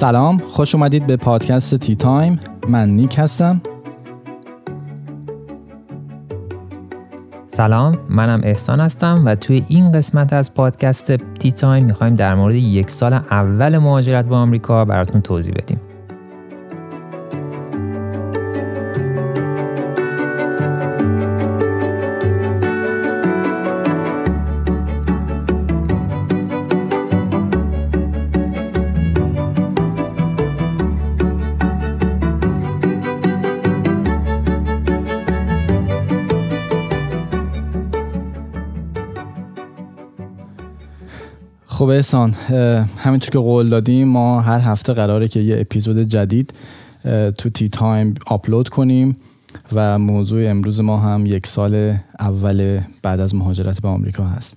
سلام خوش اومدید به پادکست تی تایم. من نیک هستم. سلام منم احسان هستم و توی این قسمت از پادکست تی تایم می‌خوایم در مورد یک سال اول مهاجرت به آمریکا براتون توضیح بدیم. احسان همینطور که قول دادیم ما هر هفته قراره که یه اپیزود جدید تو Tea Time آپلود کنیم و موضوع امروز ما هم یک سال اول بعد از مهاجرت به آمریکا هست.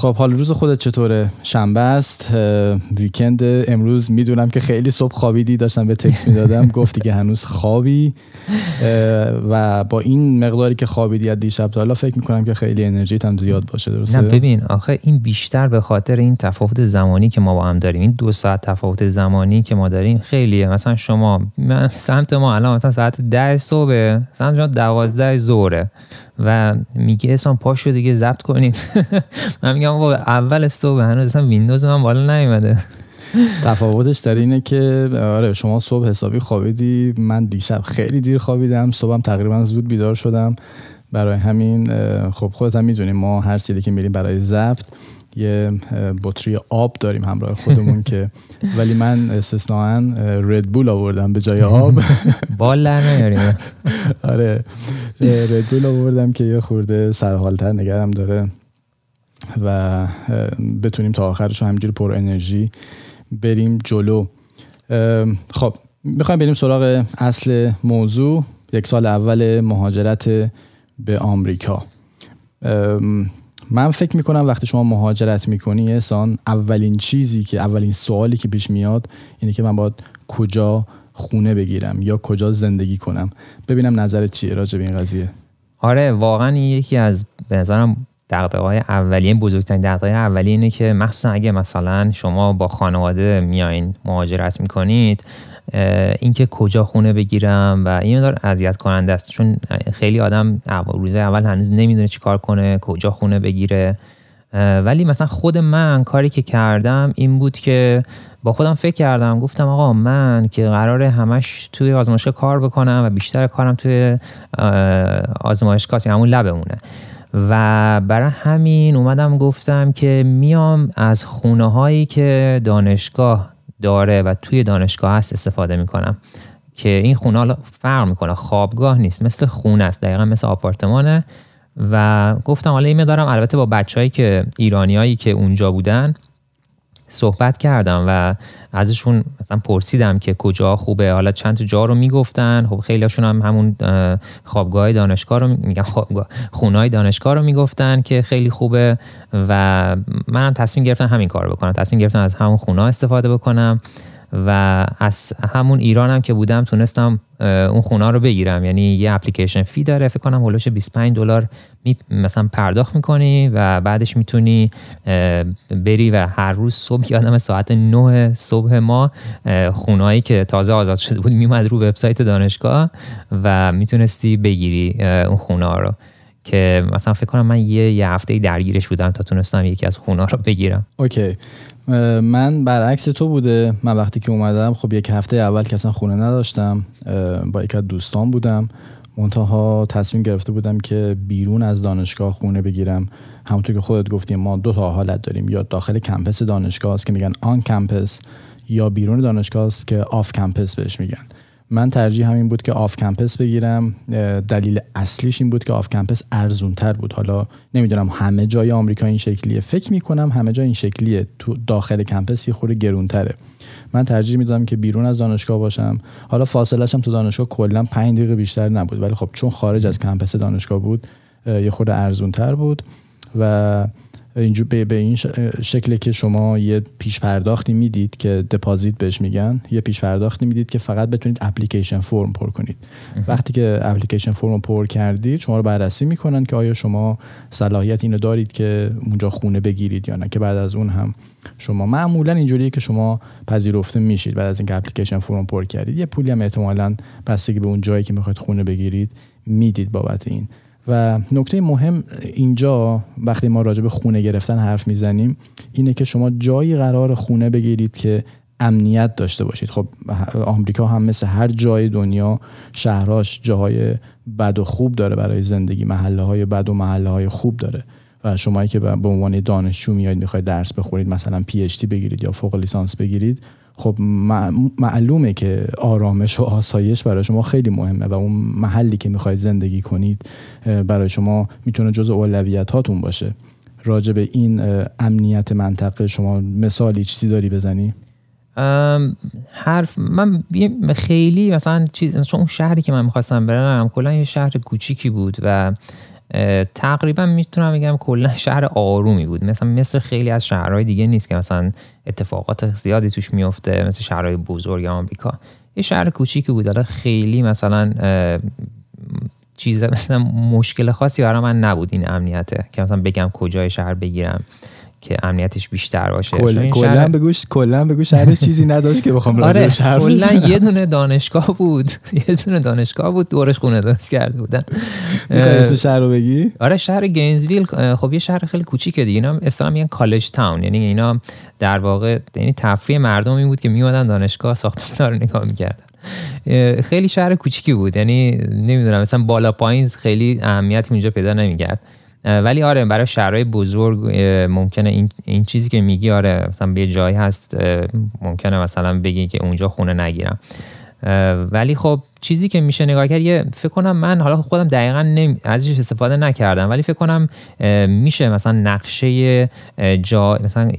خب حال روز خودت چطوره؟ شنبه است weekend. امروز می‌دونم که خیلی صبح خوابیدی داشتم بهت text می‌دادم. گفتی که هنوز خوابی. و با این مقداری که خوابیدی از دیشب تا حالا فکر می‌کنم که خیلی انرژیت هم زیاد باشه درسته؟ نه ببین آخه این بیشتر به خاطر این تفاوت زمانی که ما با هم داریم. این دو ساعت تفاوت زمانی که ما داریم خیلیه. مثلا شما سمت ما الان مثلا ساعت ده صبح سمت شما دوازده ظهره. و میگه اصلا پاشو دیگه ضبط کنیم. من میگم با اول صبح هنوز اصلا ویندوز من بالا نیومده. تفاوتش در اینه که آره شما صبح حسابی خوابیدی من دیشب خیلی دیر خوابیدم صبحم تقریبا زود بیدار شدم. برای همین خب خودت هم می‌دونیم ما هر سیلی که میریم برای ضبط یه بطری آب داریم همراه خودمون که ولی من استثناا ردبول آوردم به جای آب. بال در آره. ردبول آوردم که یه خورده سرحالتر نگرم داره و بتونیم تا آخرش همینجوری پر انرژی بریم جلو. خب می‌خوایم بریم سراغ اصل موضوع. یک سال اول مهاجرت به آمریکا. من فکر می‌کنم وقتی شما مهاجرت می‌کنی احسان اولین چیزی که اولین سوالی که پیش میاد اینه که من باید کجا خونه بگیرم یا کجا زندگی کنم. ببینم نظرت چیه راجع به این قضیه. آره واقعا یکی از به نظرم های اولیه بزرگترین دغدغه اولیه اینه که مخصوصا اگه مثلا شما با خانواده میایین مهاجرت می‌کنید اینکه کجا خونه بگیرم و این دار اذیت کننده است. چون خیلی آدم روز اول هنوز نمی‌دونه چیکار کنه کجا خونه بگیره. ولی مثلا خود من کاری که کردم این بود که با خودم فکر کردم گفتم آقا من که قراره همش توی آزمایشگاه کار بکنم و بیشتر کارم توی آزمایشگاه همون لبمونه. و برای همین اومدم گفتم که میام از خونه هایی که دانشگاه داره و توی دانشگاه هست استفاده می‌کنم. که این خونه فرق می‌کنه خوابگاه نیست مثل خونه است دقیقا مثل آپارتمانه. و گفتم حالا این دارم البته با بچههایی که ایرانیایی که اونجا بودن صحبت کردم و ازشون مثلا پرسیدم که کجا خوبه. حالا چند جا رو می‌گفتن. خب خیلی هاشون هم همون خوابگاه دانشگاه رو میگم خوابگاه خونای دانشگاه رو می‌گفتن که خیلی خوبه و منم تصمیم گرفتم همین کار بکنم. تصمیم گرفتم از همون خونه استفاده بکنم. و از همون ایرانم هم که بودم تونستم اون خونه رو بگیرم. یعنی یه اپلیکیشن فی داره فکر کنم هولوش 25 دلار مثلا پرداخت می‌کنی و بعدش می‌تونی بری و هر روز صبح یادم ساعت 9 صبح ما خونهایی که تازه آزاد شده بود میومد رو وبسایت دانشگاه و می‌تونستی بگیری اون خونه رو. که مثلا فکر کنم من یه, یه هفته درگیرش بودم تا تونستم یکی از خونه رو بگیرم. اوکی. من برعکس تو بوده. من وقتی که اومدم خب یک هفته اول که اصلا خونه نداشتم با یکی از دوستان بودم. منتها تصمیم گرفته بودم که بیرون از دانشگاه خونه بگیرم. همونطور که خودت گفتیم ما دو تا حالت داریم. یا داخل campus دانشگاه است که میگن on campus یا بیرون دانشگاه است که off campus بهش میگن. من ترجیح همین بود که off campus بگیرم. دلیل اصلیش این بود که off campus ارزون تر بود. حالا نمی‌دونم همه جای آمریکا این شکلیه. فکر می‌کنم همه جای این شکلیه. تو داخل campus یه خورده گرونتره. من ترجیح می‌دادم که بیرون از دانشگاه باشم. حالا فاصله تو دانشگاه کلا 5 دقیقه بیشتر نبود. ولی خب چون خارج از کمپس دانشگاه بود یه خورده ارزون تر بود. و اینجور به, به این شکل که شما یه پیش پرداختی می‌دید که دپازیت بهش میگن یه پیش پرداختی می‌دید که فقط بتونید اپلیکیشن فرم پر کنید. وقتی که اپلیکیشن فرم پر کردید شما رو بررسی می‌کنن که آیا شما صلاحیت اینو دارید که اونجا خونه بگیرید یا نه که بعد از اون هم شما معمولا اینجوریه که شما پذیرفته میشید بعد از اینکه اپلیکیشن فرم پر کردید. یه پولی هم احتمالا بستگی به اون جایی که می‌خواید خونه بگیرید می‌دید بابت این. و نکته مهم اینجا وقتی ما راجع به خونه گرفتن حرف می‌زنیم اینه که شما جایی قرار خونه بگیرید که امنیت داشته باشید. خب آمریکا هم مثل هر جای دنیا شهراش جاهای بد و خوب داره برای زندگی. محله های بد و محله های خوب داره. و شما که به عنوان دانشجو میاید می‌خواید درس بخورید مثلا پی اچ بگیرید یا فوق لیسانس بگیرید خب معلومه که آرامش و آسایش برای شما خیلی مهمه و اون محلی که می‌خواید زندگی کنید برای شما می‌تونه جز اولویت هاتون باشه راجع به این امنیت منطقه شما مثالی چیزی داری بزنی؟ حرف من خیلی مثلا چیز چون اون شهری که من می‌خواستم برم کلا یه شهر کوچیکی بود و تقریبا می‌تونم بگم کلا شهر آرومی بود. مثلا مثل خیلی از شهرهای دیگه نیست که مثلا اتفاقات زیادی توش میفته مثل شهرهای بزرگ آمریکا. یه شهر کوچیکی بود. حالا خیلی مثلا چیز مثلا مشکل خاصی برای من نبود این امنیته که مثلا بگم کجای شهر بگیرم. که امنیتش بیشتر باشه. کلا. بگوش کلا بگو شهر چیزی نداشت که بخوام آره کلا یه دونه دانشگاه بود. یه دونه دانشگاه بود دورش خونه درست کرده بودن. اسم شهر رو بگی؟ آره شهر گینزویل. خب یه شهر خیلی کوچیکه دیگه. اینا اصلا میگن کالج تاون. یعنی اینا در واقع یعنی تفریح مردمی بود که میومدن دانشگاه ساختمان رو نگاه می‌کردن. خیلی شهر کوچیکی بود. یعنی نمی‌دونم مثلا بالا پایین خیلی اهمیتی اونجا پیدا نمی‌کرد. ولی آره برای شهرهای بزرگ ممکنه این, این چیزی که میگی آره مثلا به جایی هست ممکنه مثلا بگی که اونجا خونه نگیرم. ولی خب چیزی که میشه نگاه کرد یه فکر کنم من حالا خودم دقیقا نمی... ازش استفاده نکردم ولی فکر کنم میشه مثلا نقشه جا مثلا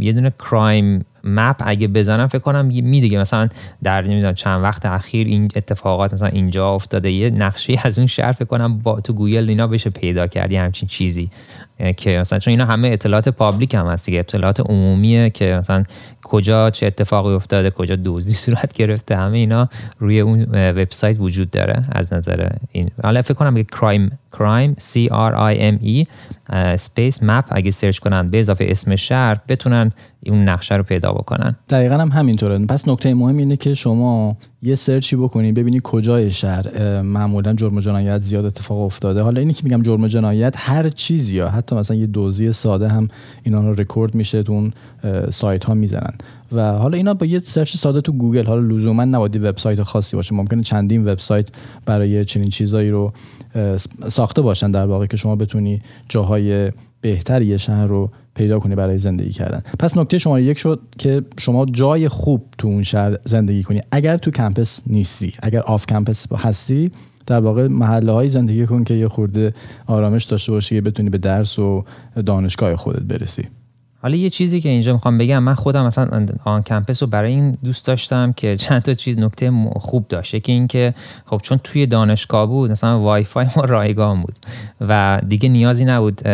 یه دونه crime map اگه بزنم فکر کنم میدیگه مثلا در نمی‌دونم چند وقت اخیر این اتفاقات مثلا اینجا افتاده. یه نقشه از اون شهر فکر کنم با تو گوگل اینا بشه پیدا کرد یه همچین چیزی. که مثلا چون اینا همه اطلاعات public هم هست دیگه اطلاعات عمومیه که مثلا کجا چه اتفاقی افتاده کجا دزدی صورت گرفته همه اینا روی اون وبسایت وجود داره از نظر این. حالا فکر کنم crime crime C R I M E space map اگه search کنن به اضافه اسم شهر بتونن اون نقشه رو پیدا بکنن. دقیقا هم همینطوره. پس نکته مهم اینه که شما یه search ی بکنید ببینید کجای شهر. معمولا جرم و جنایت زیاد اتفاق افتاده. حالا اینی که میگم جرم و جنایت هر چیزی یا حتی مثلا یه دزدی ساده هم اینا رو رکورد میشه تو اون سایت ها می‌زنن. و حالا اینا با یه search ساده تو گوگل. حالا لزوما نباید وبسایت خاصی باشه. ممکنه چندین وبسایت برای چنین چیزایی رو ساخته باشن در واقع که شما بتونی جاهای بهتر یه شهر رو پیدا کنی برای زندگی کردن. پس نکته شما یک شد که شما جای خوب تو اون شهر زندگی کنی. اگر تو campus نیستی اگر off campus هستی در واقع محله های زندگی کن که یه خورده آرامش داشته باشی که بتونی به درس و دانشگاه خودت برسی. حالا یه چیزی که اینجا می‌خوام بگم من خودم مثلا on campus رو برای این دوست داشتم که چند تا چیز نکته خوب داشت. که اینکه خب چون توی دانشگاه بود مثلا وای فای ما رایگان بود و دیگه نیازی نبود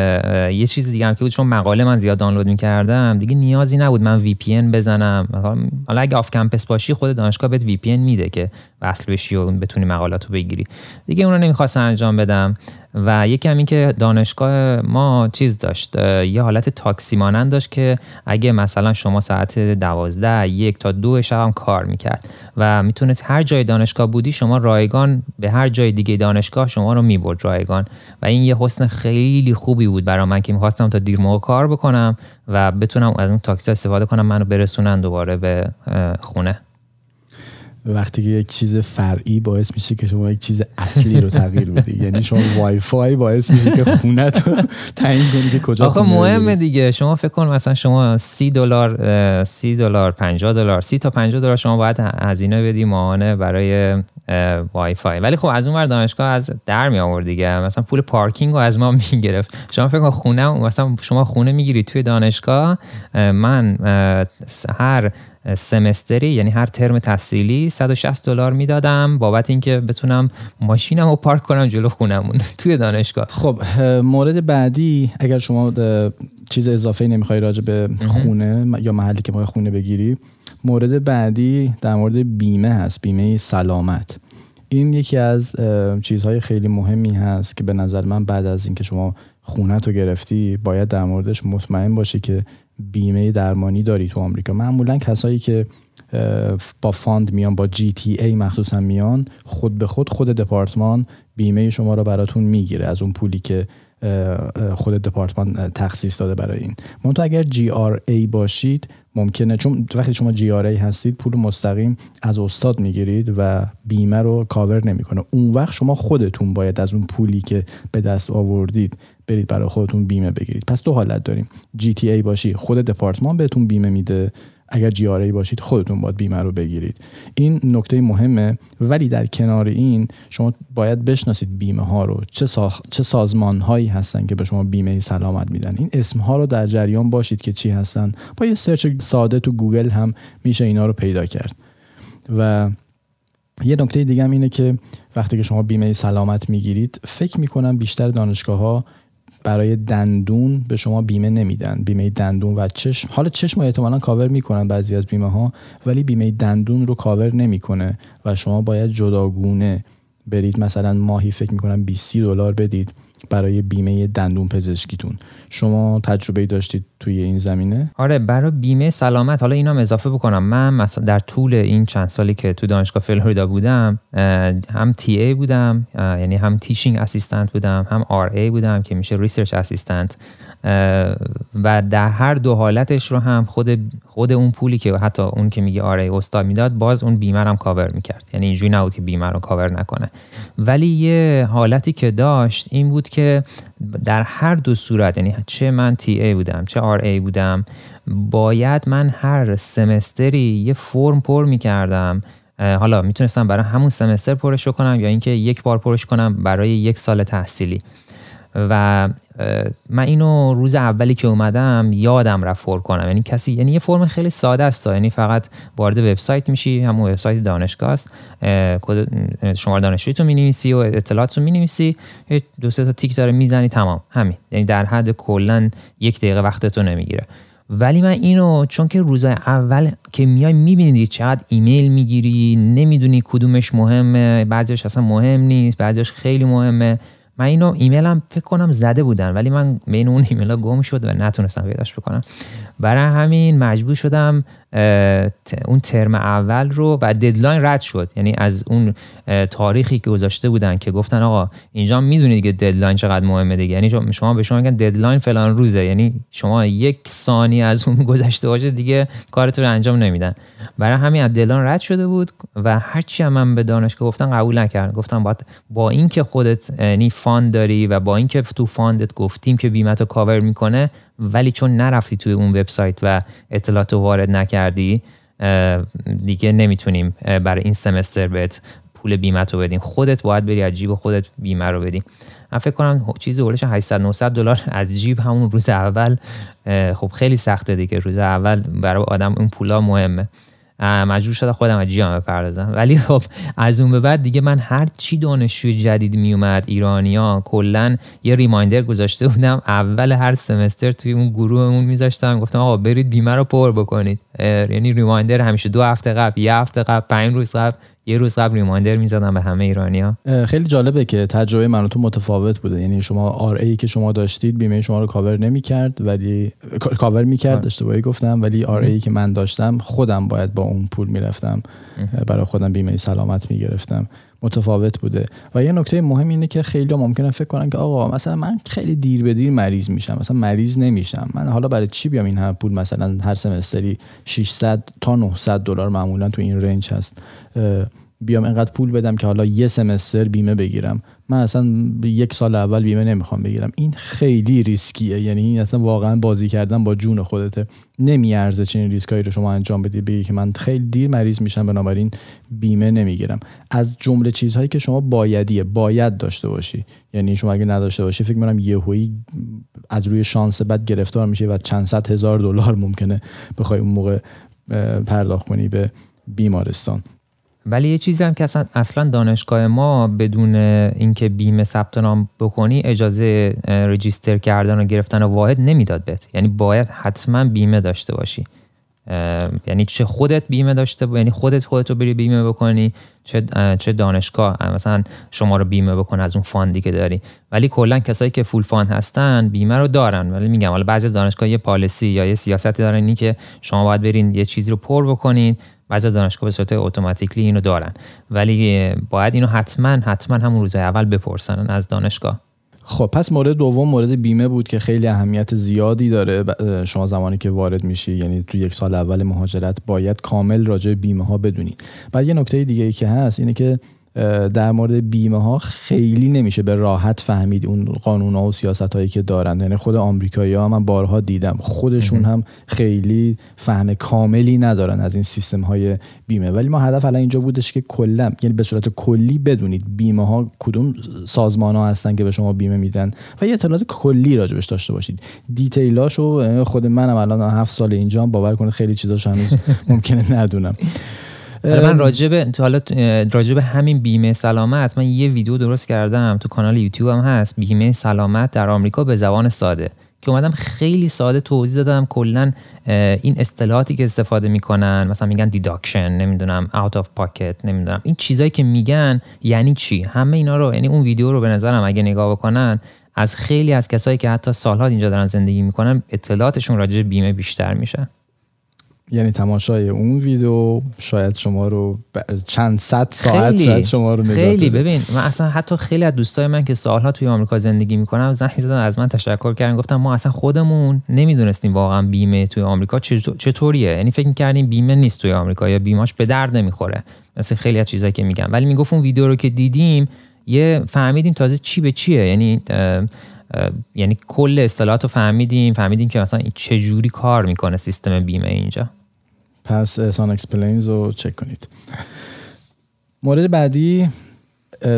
یه چیز دیگه هم که بود چون مقاله من زیاد دانلود می‌کردم دیگه نیازی نبود من VP بزنم. حالا اگه off campus باشی خود دانشگاه بهت VP میده که وصل بشی و بتونی مقالاتو بگیری. دیگه اون رو نمی‌خواستم انجام بدم. و یکی هم این که دانشگاه ما چیز داشت یه حالت تاکسی مانند داشت که اگه مثلا شما ساعت دوازده یک تا دو شب هم کار می‌کرد و می‌تونست هر جای دانشگاه بودی شما رایگان به هر جای دیگه دانشگاه شما رو می‌برد رایگان. و این یه حسن خیلی خوبی بود برای من که می‌خواستم تا دیر موقع کار بکنم و بتونم از اون تاکسی استفاده کنم منو برسونن دوباره به خونه. وقتی که یک چیز فرعی باعث میشه که شما یک چیز اصلی رو تغییر بدی. یعنی شما وای فای باعث میشه که خونه تو تعیین کنی که کجا آخه مهمه دیگه. شما فکر کن مثلا شما سی دلار سی دلار 50 دلار سی تا 50 دلار شما باید هزینه بدی ماهانه برای وای فای ولی خب از اون ور دانشگاه از در می آورد دیگه. مثلا پول پارکینگ رو از ما می‌گرفت شما فکر کن خونه مثلا شما خونه می‌گیری توی دانشگاه من هر سمستری یعنی هر ترم تحصیلی 160 دلار می‌دادم. بابت اینکه بتونم ماشینم رو پارک کنم جلو خونمون توی دانشگاه. خب مورد بعدی اگر شما چیز اضافه نمی‌خوای راجع به خونه یا محلی که می‌خوای خونه بگیری مورد بعدی در مورد بیمه هست بیمه سلامت. این یکی از چیزهای خیلی مهمی هست که به نظر من بعد از اینکه شما خونه تو گرفتی باید در موردش مطمئن باشی که بیمه درمانی داری تو آمریکا. معمولا کسایی که با fund میان با GTA مخصوصا میان خود به خود خود دپارتمان بیمه شما رو براتون می‌گیره از اون پولی که خود دپارتمان تخصیص داده برای این. تو اگر GRA باشید ممکنه چون وقتی شما GRA هستید پول مستقیم از استاد می‌گیرید و بیمه رو کاور نمی‌کنه. اون وقت شما خودتون باید از اون پولی که به دست آوردید برید برای خودتون بیمه بگیرید. پس دو حالت داریم. GTA باشی خود دپارتمان بهتون بیمه میده. اگر G باشید خودتون باید بیمه رو بگیرید. این نکته مهمه. ولی در کنار این شما باید بشناسید بیمه ها رو. چه, چه سازمان هایی هستن که به شما بیمه سلامت میدن. این اسم ها رو در جریان باشید که چی هستن. با یه search ساده تو گوگل هم میشه اینا رو پیدا کرد. و یه نکته دیگه هم اینه که وقتی که شما بیمه سلامت می‌گیرید فکر می‌کنم بیشتر دانشگاه ها برای دندون به شما بیمه نمیدن. بیمه دندون و چشم. حالا چشم احتمالا کاور می‌کنن بعضی از بیمه ها ولی بیمه دندون رو کاور نمی‌کنه و شما باید جداگونه برید. مثلا ماهی فکر می‌کنم 20 دلار بدید. برای بیمه دندون پزشکیتون. شما تجربه داشتید توی این زمینه؟ آره برای بیمه سلامت. حالا اینا اضافه بکنم. من مثلا در طول این چند سالی که تو دانشگاه فلوریدا بودم هم TA بودم یعنی هم teaching assistant بودم هم RA بودم که میشه research assistant و در هر دو حالتش رو هم خود خود اون پولی که حتی اون که میگه آره استاد می‌داد باز اون بیمه هم کاور می‌کرد. یعنی اینجوری نبود که بیمه رو کاور نکنه. ولی یه حالتی که داشت این بود که در هر دو صورت یعنی چه من TA بودم چه RA بودم باید من هر semester ی یه فرم پر می‌کردم. حالا می‌تونستم برای همون سمستر پرش کنم یا اینکه یک بار پرش کنم برای یک سال تحصیلی. و من اینو روز اولی که اومدم یادم رفت فور کنم. یعنی کسی یعنی یه فرم خیلی ساده است. یعنی فقط وارد وبسایت میشی همون وبسایت دانشگاه است. شماره دانشجوی تو می‌نویسی و اطلاعات رو می‌نویسی. دو سه تا تیک داره می‌زنی تمام. همین. یعنی در حد کلا یک دقیقه وقت تو نمی‌گیره. ولی من اینو چون که روزای اول که میای می‌بینید چقدر ایمیل می‌گیری نمی‌دونی کدومش مهمه بعضیش اصلا مهم نیست بعضیش خیلی مهمه. من اینو ایمیلم فکر کنم زده بودن ولی من بین اون ایمیل ها گم شد و نتونستم پیداش بکنم. برای همین مجبور شدم اون ترم اول رو و deadline رد شد. یعنی از اون تاریخی که گذاشته بودن که گفتن آقا اینجا می‌دونید که deadline چقدر مهمه دیگه. یعنی شما به شما میگن deadline فلان روزه. یعنی شما یک ثانیه از اون گذشته باشه دیگه کارتون رو انجام نمیدن. برای همین از deadline رد شده بود و هرچی هم من به دانشگاه گفتم قبول نکردن. گفتن باید با اینکه خودت یعنی fund داری و با اینکه تو fund ت گفتیم که بیمت رو کاور می‌کنه ولی چون نرفتی توی اون وبسایت و اطلاعات رو وارد نکردی دیگه نمی‌تونیم برای این semester بهت پول بیمت رو بدیم. خودت باید بری از جیب خودت بیمه رو بدی من فکر کنم چیزی اولش 800 900 دلار از جیب همون روز اول خب خیلی سخته دیگه. روز اول برای آدم اون پولا مهمه. مجبور شدم خودم از جیام بپردازم. ولی خب از اون به بعد دیگه من هر چی دانشجوی جدید میومد ایرانیا کلا یه ریمایندر گذاشته بودم. اول هر سمستر توی اون گروهمون میذاشتم. گفتم آقا برید بیمه رو پر بکنید. یعنی ریمایندر همیشه دو هفته قبل یه هفته قبل پنج روز قبل. یه روز قبل ریمایندر می‌زدم به همه ایرانیا خیلی جالبه که تجربه من تو متفاوت بوده. یعنی شما آر ای که شما داشتید بیمه شما رو کاور نمی‌کرد ولی کاور می‌کرد آره. اشتباهی گفتم. ولی آر ای که من داشتم خودم باید با اون پول می‌رفتم. برای خودم بیمه سلامت می‌گرفتم. متفاوت بوده. و یه نکته مهم اینه که خیلی ممکنه فکر کنن که آقا مثلا من خیلی دیر به دیر مریض میشم مثلا مریض نمیشم. من حالا برای چی بیام این پول؟ مثلا هر سمستری 600 تا 900 دلار معمولا تو این رنج هست. بیام اینقدر پول بدم که حالا یه سمستر بیمه بگیرم. من اصلا یک سال اول بیمه نمی‌خوام بگیرم. این خیلی ریسکیه. یعنی این اصلا واقعا بازی کردن با جون خودته. نمیارزه چنین ریسکایی رو شما انجام بدی بگی که من خیلی دیر مریض میشم بنابراین بیمه نمی‌گیرم. از جمله چیزهایی که شما بایدیه باید داشته باشی. یعنی شما اگه نداشته باشی فکر می‌کنم یهویی از روی شانس بد گرفتار میشه و چند صد هزار دلار ممکنه بخوای اون موقع پرداخت کنی به بیمارستان. ولی یه چیزی هم که اصلا, اصلا دانشگاه ما بدون اینکه بیمه ثبت نام بکنی اجازه register کردن و گرفتن واحد نمی‌داد بهت. یعنی باید حتما بیمه داشته باشی. یعنی چه خودت بیمه داشته یعنی خودت خودت رو بری بیمه بکنی چه چه دانشگاه. مثلا شما رو بیمه بکنه از اون fund ی که داری. ولی کلا کسایی که full fund هستن بیمه رو دارن. ولی میگم حالا بعضی دانشگاه یه policy یا یه سیاستی دارن اینی که شما باید برین یه چیزی رو پر بکنین. بعضی دانشگاه به صورت اتوماتیکلی اینو دارن. ولی باید اینو حتما حتما همون روز اول بپرسن از دانشگاه. خب پس مورد دوم مورد بیمه بود که خیلی اهمیت زیادی داره شما زمانی که وارد میشی. یعنی تو یک سال اول مهاجرت باید کامل راجع بیمه ها بدونید بعد یه نکته دیگه ای که هست اینه که در مورد بیمه ها خیلی نمیشه به راحت فهمید اون قانون ها و سیاست هایی که دارن. یعنی خود آمریکایی ها من بارها دیدم. خودشون هم خیلی فهم کاملی ندارن از این سیستم های بیمه. ولی ما هدف الان اینجا بودش که کلا یعنی به صورت کلی بدونید بیمه ها کدوم سازمان ها هستن که به شما بیمه میدن و یه اطلاعات کلی راجبش داشته باشید. دیتیلاشو خود منم الان هفت سال اینجا باور کنید خیلی چیزاش هنوز ممکنه ندونم. من راجب حالا راجب همین بیمه سلامت من یه ویدیو درست کردم تو کانال یوتیوب هم هست بیمه سلامت در آمریکا به زبان ساده که اومدم خیلی ساده توضیح دادم کلا این اصطلاحاتی که استفاده می‌کنن مثلا میگن deduction نمی‌دونم out of pocket نمی‌دونم این چیزایی که میگن یعنی چی؟ همه اینا رو یعنی اون ویدیو رو به نظرم اگه نگاه بکنن از خیلی از کسایی که حتی سالها اینجا دارن زندگی می‌کنن اطلاعاتشون راجع بیمه بیشتر میشه. یعنی تماشای اون ویدیو شاید شما رو چند صد ساعت شاید شما رو نجات خیلی. ببین من اصلا حتی خیلی از دوستای من که سالها توی آمریکا زندگی می‌کنم زنگ زدن از من تشکر کردن گفتم ما اصلا خودمون نمی‌دونستیم واقعا بیمه توی آمریکا چطوریه. یعنی فکر می‌کردیم بیمه نیست توی آمریکا یا بیماش به درد نمی‌خوره. مثل خیلی از چیزایی که میگم ولی می‌گفت اون ویدیو رو که دیدیم یه فهمیدیم تازه چی به چیه. یعنی یعنی کل اصطلاحات رو فهمیدیم فهمیدیم که مثلا چه جوری کار می‌کنه سیستم بیمه اینجا. پس احسان Explains رو چک کنید. مورد بعدی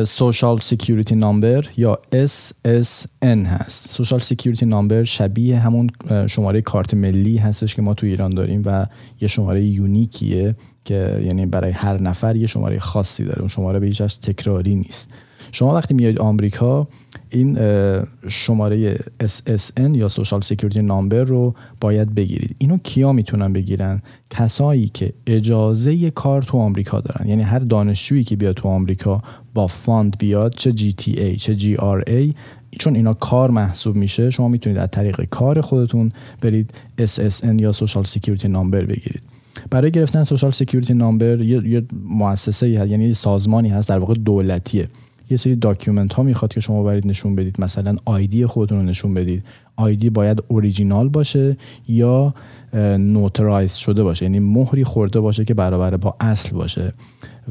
social security number یا SSN هست. social security number شبیه همون شماره کارت ملی هستش که ما تو ایران داریم و یه شماره یونیکیه که یعنی برای هر نفر یه شماره خاصی داره. اون شماره به هیچ تکراری نیست. شما وقتی میایید آمریکا این شماره SSN یا social security number رو باید بگیرید. اینو کیا می‌تونن بگیرن؟ کسایی که اجازه کار تو آمریکا دارن. یعنی هر دانشجویی که بیاد تو آمریکا با fund بیاد چه GTA چه GRA چون اینا کار محسوب میشه شما می‌تونید از طریق کار خودتون برید SSN یا social security number بگیرید. برای گرفتن social security number یه, یه مؤسسه یعنی سازمانی هست در واقع دولتیه. یه سری document ها می‌خواد که شما برید نشون بدید. مثلا ID خودتون رو نشون بدید. ID باید اوریجینال باشه یا notarize شده باشه. یعنی مهری خورده باشه که برابر با اصل باشه.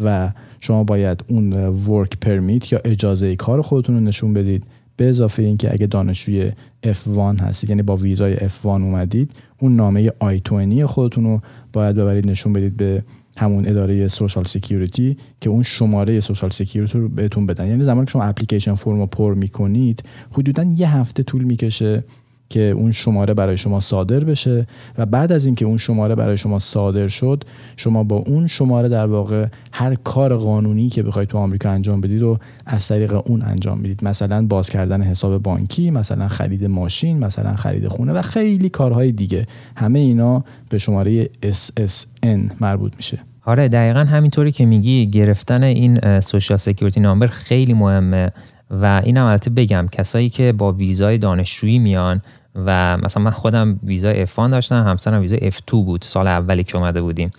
و شما باید اون work permit یا اجازه کار خودتون رو نشون بدید. به اضافه اینکه اگه دانشجوی F1 هستید یعنی با ویزای F1 اومدید اون نامه I20 خودتون رو باید ببرید نشون بدید به همون اداره social security که اون شماره social security رو بهتون بدن. یعنی زمانی که شما application form رو پر می‌کنید حدودا یه هفته طول می‌کشه که اون شماره برای شما صادر بشه و بعد از اینکه اون شماره برای شما صادر شد شما با اون شماره در واقع هر کار قانونی که بخواید تو آمریکا انجام بدید و از طریق اون انجام بدید مثلا باز کردن حساب بانکی مثلا خرید ماشین مثلا خرید خونه و خیلی کارهای دیگه. همه اینا به شماره SSN مربوط میشه. آره دقیقا همینطوری که میگی گرفتن این social security number خیلی مهمه. و این هم البته بگم کسایی که با ویزای دانشجویی میان و مثلا من خودم ویزای F1 داشتم همسرم ویزای F2 بود سال اولی که اومده بودیم.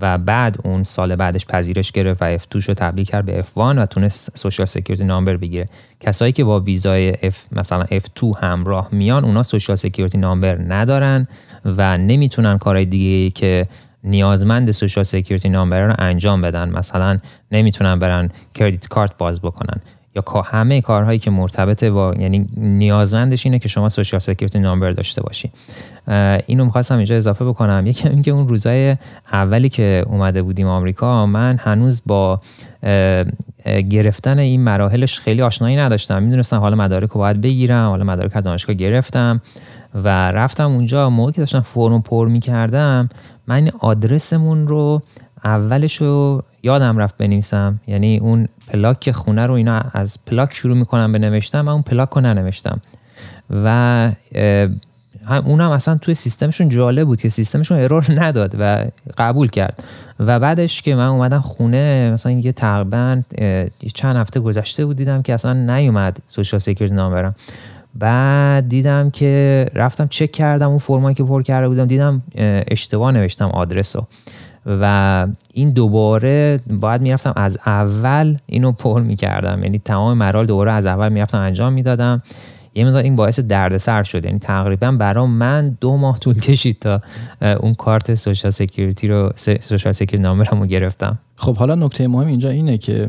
و بعد اون سال بعدش پذیرش گرفت و F2 شو تبدیل کرد به F1 و تونست social security number بگیره. کسایی که با ویزای F مثلا F2 همراه میان اونا social security number ندارن و نمی‌تونن کارهای دیگه که نیازمند social security number رو انجام بدن. مثلا نمی‌تونن برن credit card باز بکنن. یا همه کارهایی که مرتبطه با یعنی نیازمندش اینه که شما social security number داشته باشی. اینو می‌خواستم اینجا اضافه بکنم. یکی اینکه اون روزای اولی که اومده بودیم آمریکا من هنوز با گرفتن این مراحلش خیلی آشنایی نداشتم. می‌دونستم حالا مدارک رو باید بگیرم حالا مدارک دانشگاه گرفتم و رفتم اونجا. موقعی که داشتم فرم پر می‌کردم من آدرسمون رو اولش رو یادم رفت بنویسم. یعنی اون پلاک خونه رو اینا از پلاک شروع می‌کنم به نوشتم من اون پلاک رو ننوشتم. و اونم اصلا توی سیستمشون جالب بود که سیستمشون error نداد و قبول کرد. و بعدش که من اومدم خونه مثلا یه تقریبا چند هفته گذشته بود دیدم که اصلا نیومد social security number م. بعد دیدم که رفتم چک کردم اون فرمایی که پر کرده بودم دیدم اشتباه نوشتم آدرس رو. و این دوباره باید می‌رفتم از اول اینو پر می‌کردم. یعنی تمام مراحل دوباره از اول می‌رفتم انجام می‌دادم. یه مقدار این باعث دردسر شد. یعنی تقریبا برام من دو ماه طول کشید تا اون کارت social security رو social security number م رو گرفتم. خب حالا نکته مهم اینجا اینه که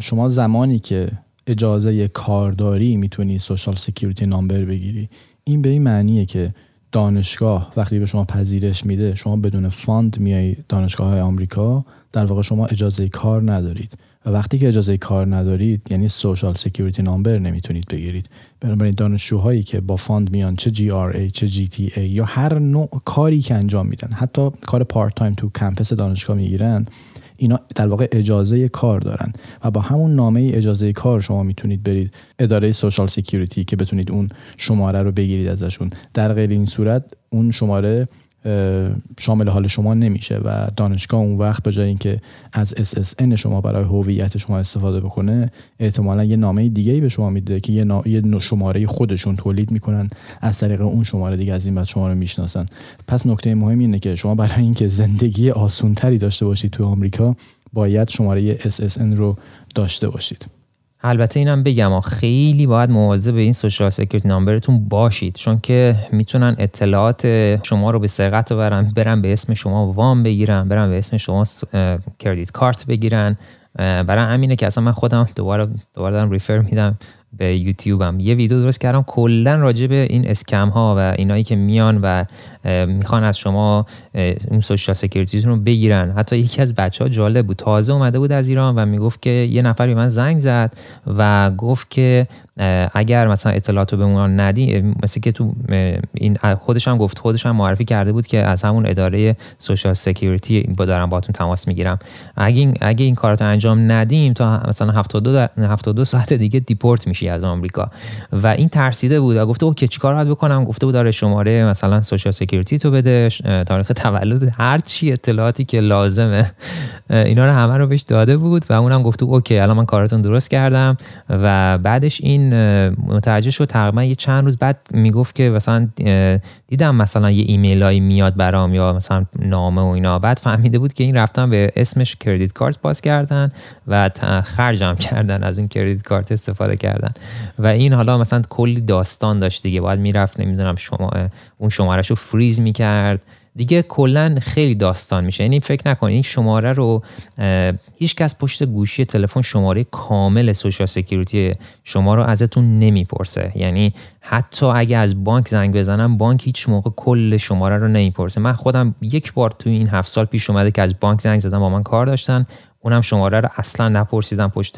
شما زمانی که اجازه کار داری می‌تونی social security number بگیری این به این معنیه که دانشگاه وقتی به شما پذیرش میده شما بدون fund میای دانشگاه های آمریکا در واقع شما اجازه کار ندارید. و وقتی که اجازه کار ندارید یعنی social security number نمی‌تونید بگیرید. بنابراین دانشجوهایی که با fund میان چه GRA چه GTA یا هر نوع کاری که انجام میدن حتی کار part time تو campus دانشگاه می‌گیرن اینا در واقع اجازه کار دارن. و با همون نامه اجازه کار شما می‌تونید برید اداره social security که بتونید اون شماره رو بگیرید ازشون. در غیر این صورت اون شماره شامل حال شما نمیشه و دانشگاه اون وقت به جای اینکه از SSN شما برای هویت شما استفاده بکنه احتمالا یه نامه دیگه ای به شما میده که یه, شماره خودشون تولید می‌کنن از طریق اون شماره دیگه از این بعد شما رو می‌شناسن. پس نکته مهم اینه که شما برای اینکه زندگی آسونتری داشته باشید تو آمریکا باید شماره SSN رو داشته باشید. البته اینم بگم خیلی باید مواظب به این سوشال سکیوریتی نامبرتون باشید چون که می‌تونن اطلاعات شما رو به سرقت برن برن به اسم شما وام بگیرن برن به اسم شما credit card بگیرن برای همینه که اصلا من خودم دوباره دوباره دارم refer میدم. به یوتیوبم یه ویدیو درست کردم. کلا راجع به این scam ها و اینایی که میان و می‌خوان از شما اون social security تون رو بگیرن. حتی یکی از بچه ها جالب بود. تازه اومده بود از ایران و می‌گفت که یه نفر به من زنگ زد و گفت که اگر مثلا اطلاعات رو به اون ندی مثل که تو این خودش هم گفت خودش هم معرفی کرده بود که از همون اداره Social Security با دارم باتون تماس می‌گیرم. اگه این اگه این کارات انجام ندیم تا مثلا 72 72 ساعت دیگه deport میشی از آمریکا. و این ترسیده بود و گفته okay چیکار باید بکنم؟ گفته بود داره شماره مثلا Social Security تو بده تاریخ تولد هر چی اطلاعاتی که لازمه. اینا رو همه رو بهش داده بود و اونم گفته okay الان من کارتون درست کردم و بعدش این متوجه شد تقریبا یه چند روز بعد می‌گفت که مثلا دیدم مثلا یه ایمیلایی میاد برام یا مثلا نامه و اینا. بعد فهمیده بود که این رفتن به اسمش کردیت کارت باز کردن و خرجم کردن از این کردیت کارت استفاده کردن. و این حالا مثلا کلی داستان داشت دیگه. باید می‌رفت نمی‌دونم شما اون شمارش رو فریز می‌کرد. دیگه کلا خیلی داستان میشه. یعنی فکر نکنید این شماره رو هیچ کس پشت گوشی تلفن شماره کامل Social Security شما رو ازتون نمی‌پرسه. یعنی حتی اگه از بانک زنگ بزنن بانک هیچ موقع کل شماره رو نمی‌پرسه. من خودم یک بار تو این هفت سال پیش اومده که از بانک زنگ زدم با من کار داشتن. اونم شماره رو اصلا نپرسیدم پشت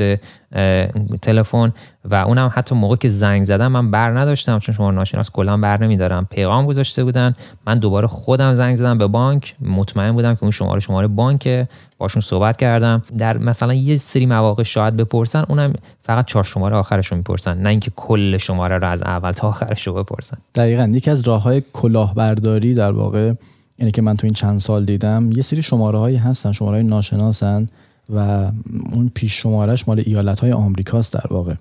تلفن و اونم حتی موقع که زنگ زدم من بر نداشتم چون شماره ناشناس کلا بر نمیدارم. پیغام گذاشته بودن من دوباره خودم زنگ زدم به بانک. مطمئن بودم که اون شماره شماره بانک باشون صحبت کردم. در مثلا یه سری مواقع شاید بپرسن اونم فقط چهار شماره آخرش رو می‌پرسن. نه اینکه کل شماره رو از اول تا آخرش رو بپرسن. دقیقا یکی از راه های کلاهبرداری در واقع یعنی که من تو این چند سال دیدم یه سری شماره هایی هستن شماره های ناشناسن. و اون پیش شمارش مال ایالت های آمریکاست در واقع.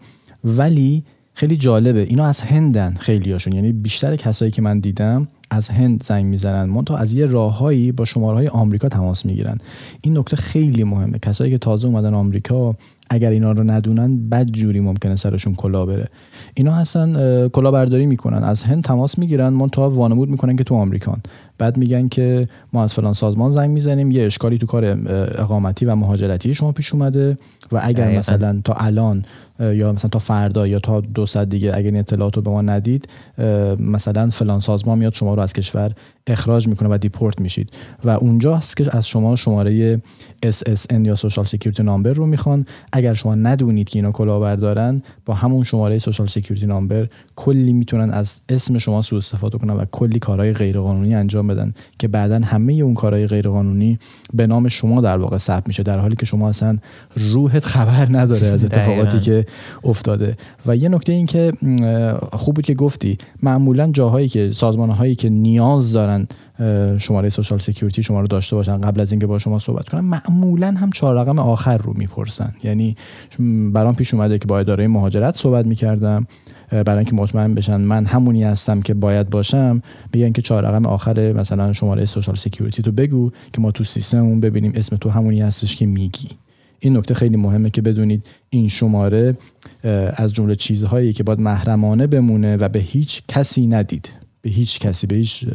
ولی خیلی جالبه اینا از هندن خیلی هاشون یعنی بیشتر کسایی که من دیدم از هند زنگ می‌زنن. تا از یه راههایی با شماره های آمریکا تماس می‌گیرن. این نکته خیلی مهمه. کسایی که تازه اومدن آمریکا اگر اینا رو ندونن بد جوری ممکنه سرشون کلا بره. اینا هستن کلا برداری می‌کنن. از هند تماس می‌گیرن. تا وانمود می‌کنن که تو آمریکان. بعد میگن که ما از فلان سازمان زنگ می‌زنیم یه اشکالی تو کار اقامتی و مهاجرتی شما پیش اومده. و اگر مثلا تا الان یا مثلا تا فردا یا تا دو ساعت دیگه اگر این اطلاعات رو به ما ندید مثلا فلان سازمان میاد شما رو از کشور اخراج می‌کنه و deport میشید. و اونجا هست که از شما شماره SSN یا Social Security number رو می‌خوان. اگر شما ندونید که اینا کلاهبردارن با همون شماره Social Security number کلی می‌تونن از اسم شما سوء استفاده کنن و کلی کارهای غیرقانونی انجام بدن که بعدا همه اون کارهای غیرقانونی به نام شما در واقع ثبت میشه در حالی که شما اصلا روحت خبر نداره از اتفاقاتی که افتاده. و یه نکته این که خوب بود که گفتی معمولا جاهایی که سازمان هایی که نیاز دارن شماره Social Security شما رو داشته باشن قبل از اینکه با شما صحبت کنن معمولا هم چهار رقم آخر رو می‌پرسن. یعنی برام پیش اومده که با اداره مهاجرت صحبت می‌کردم برای اینکه مطمئن بشن من همونی هستم که باید باشم بگن که چهار رقم آخر مثلا شماره Social Security تو بگو که ما تو سیستممون ببینیم اسم تو همونی هستش که میگی. این نکته خیلی مهمه که بدونید این شماره از جمله چیزهایی که باید محرمانه بمونه و به هیچ کسی ندید. به هیچ کسی به هیچ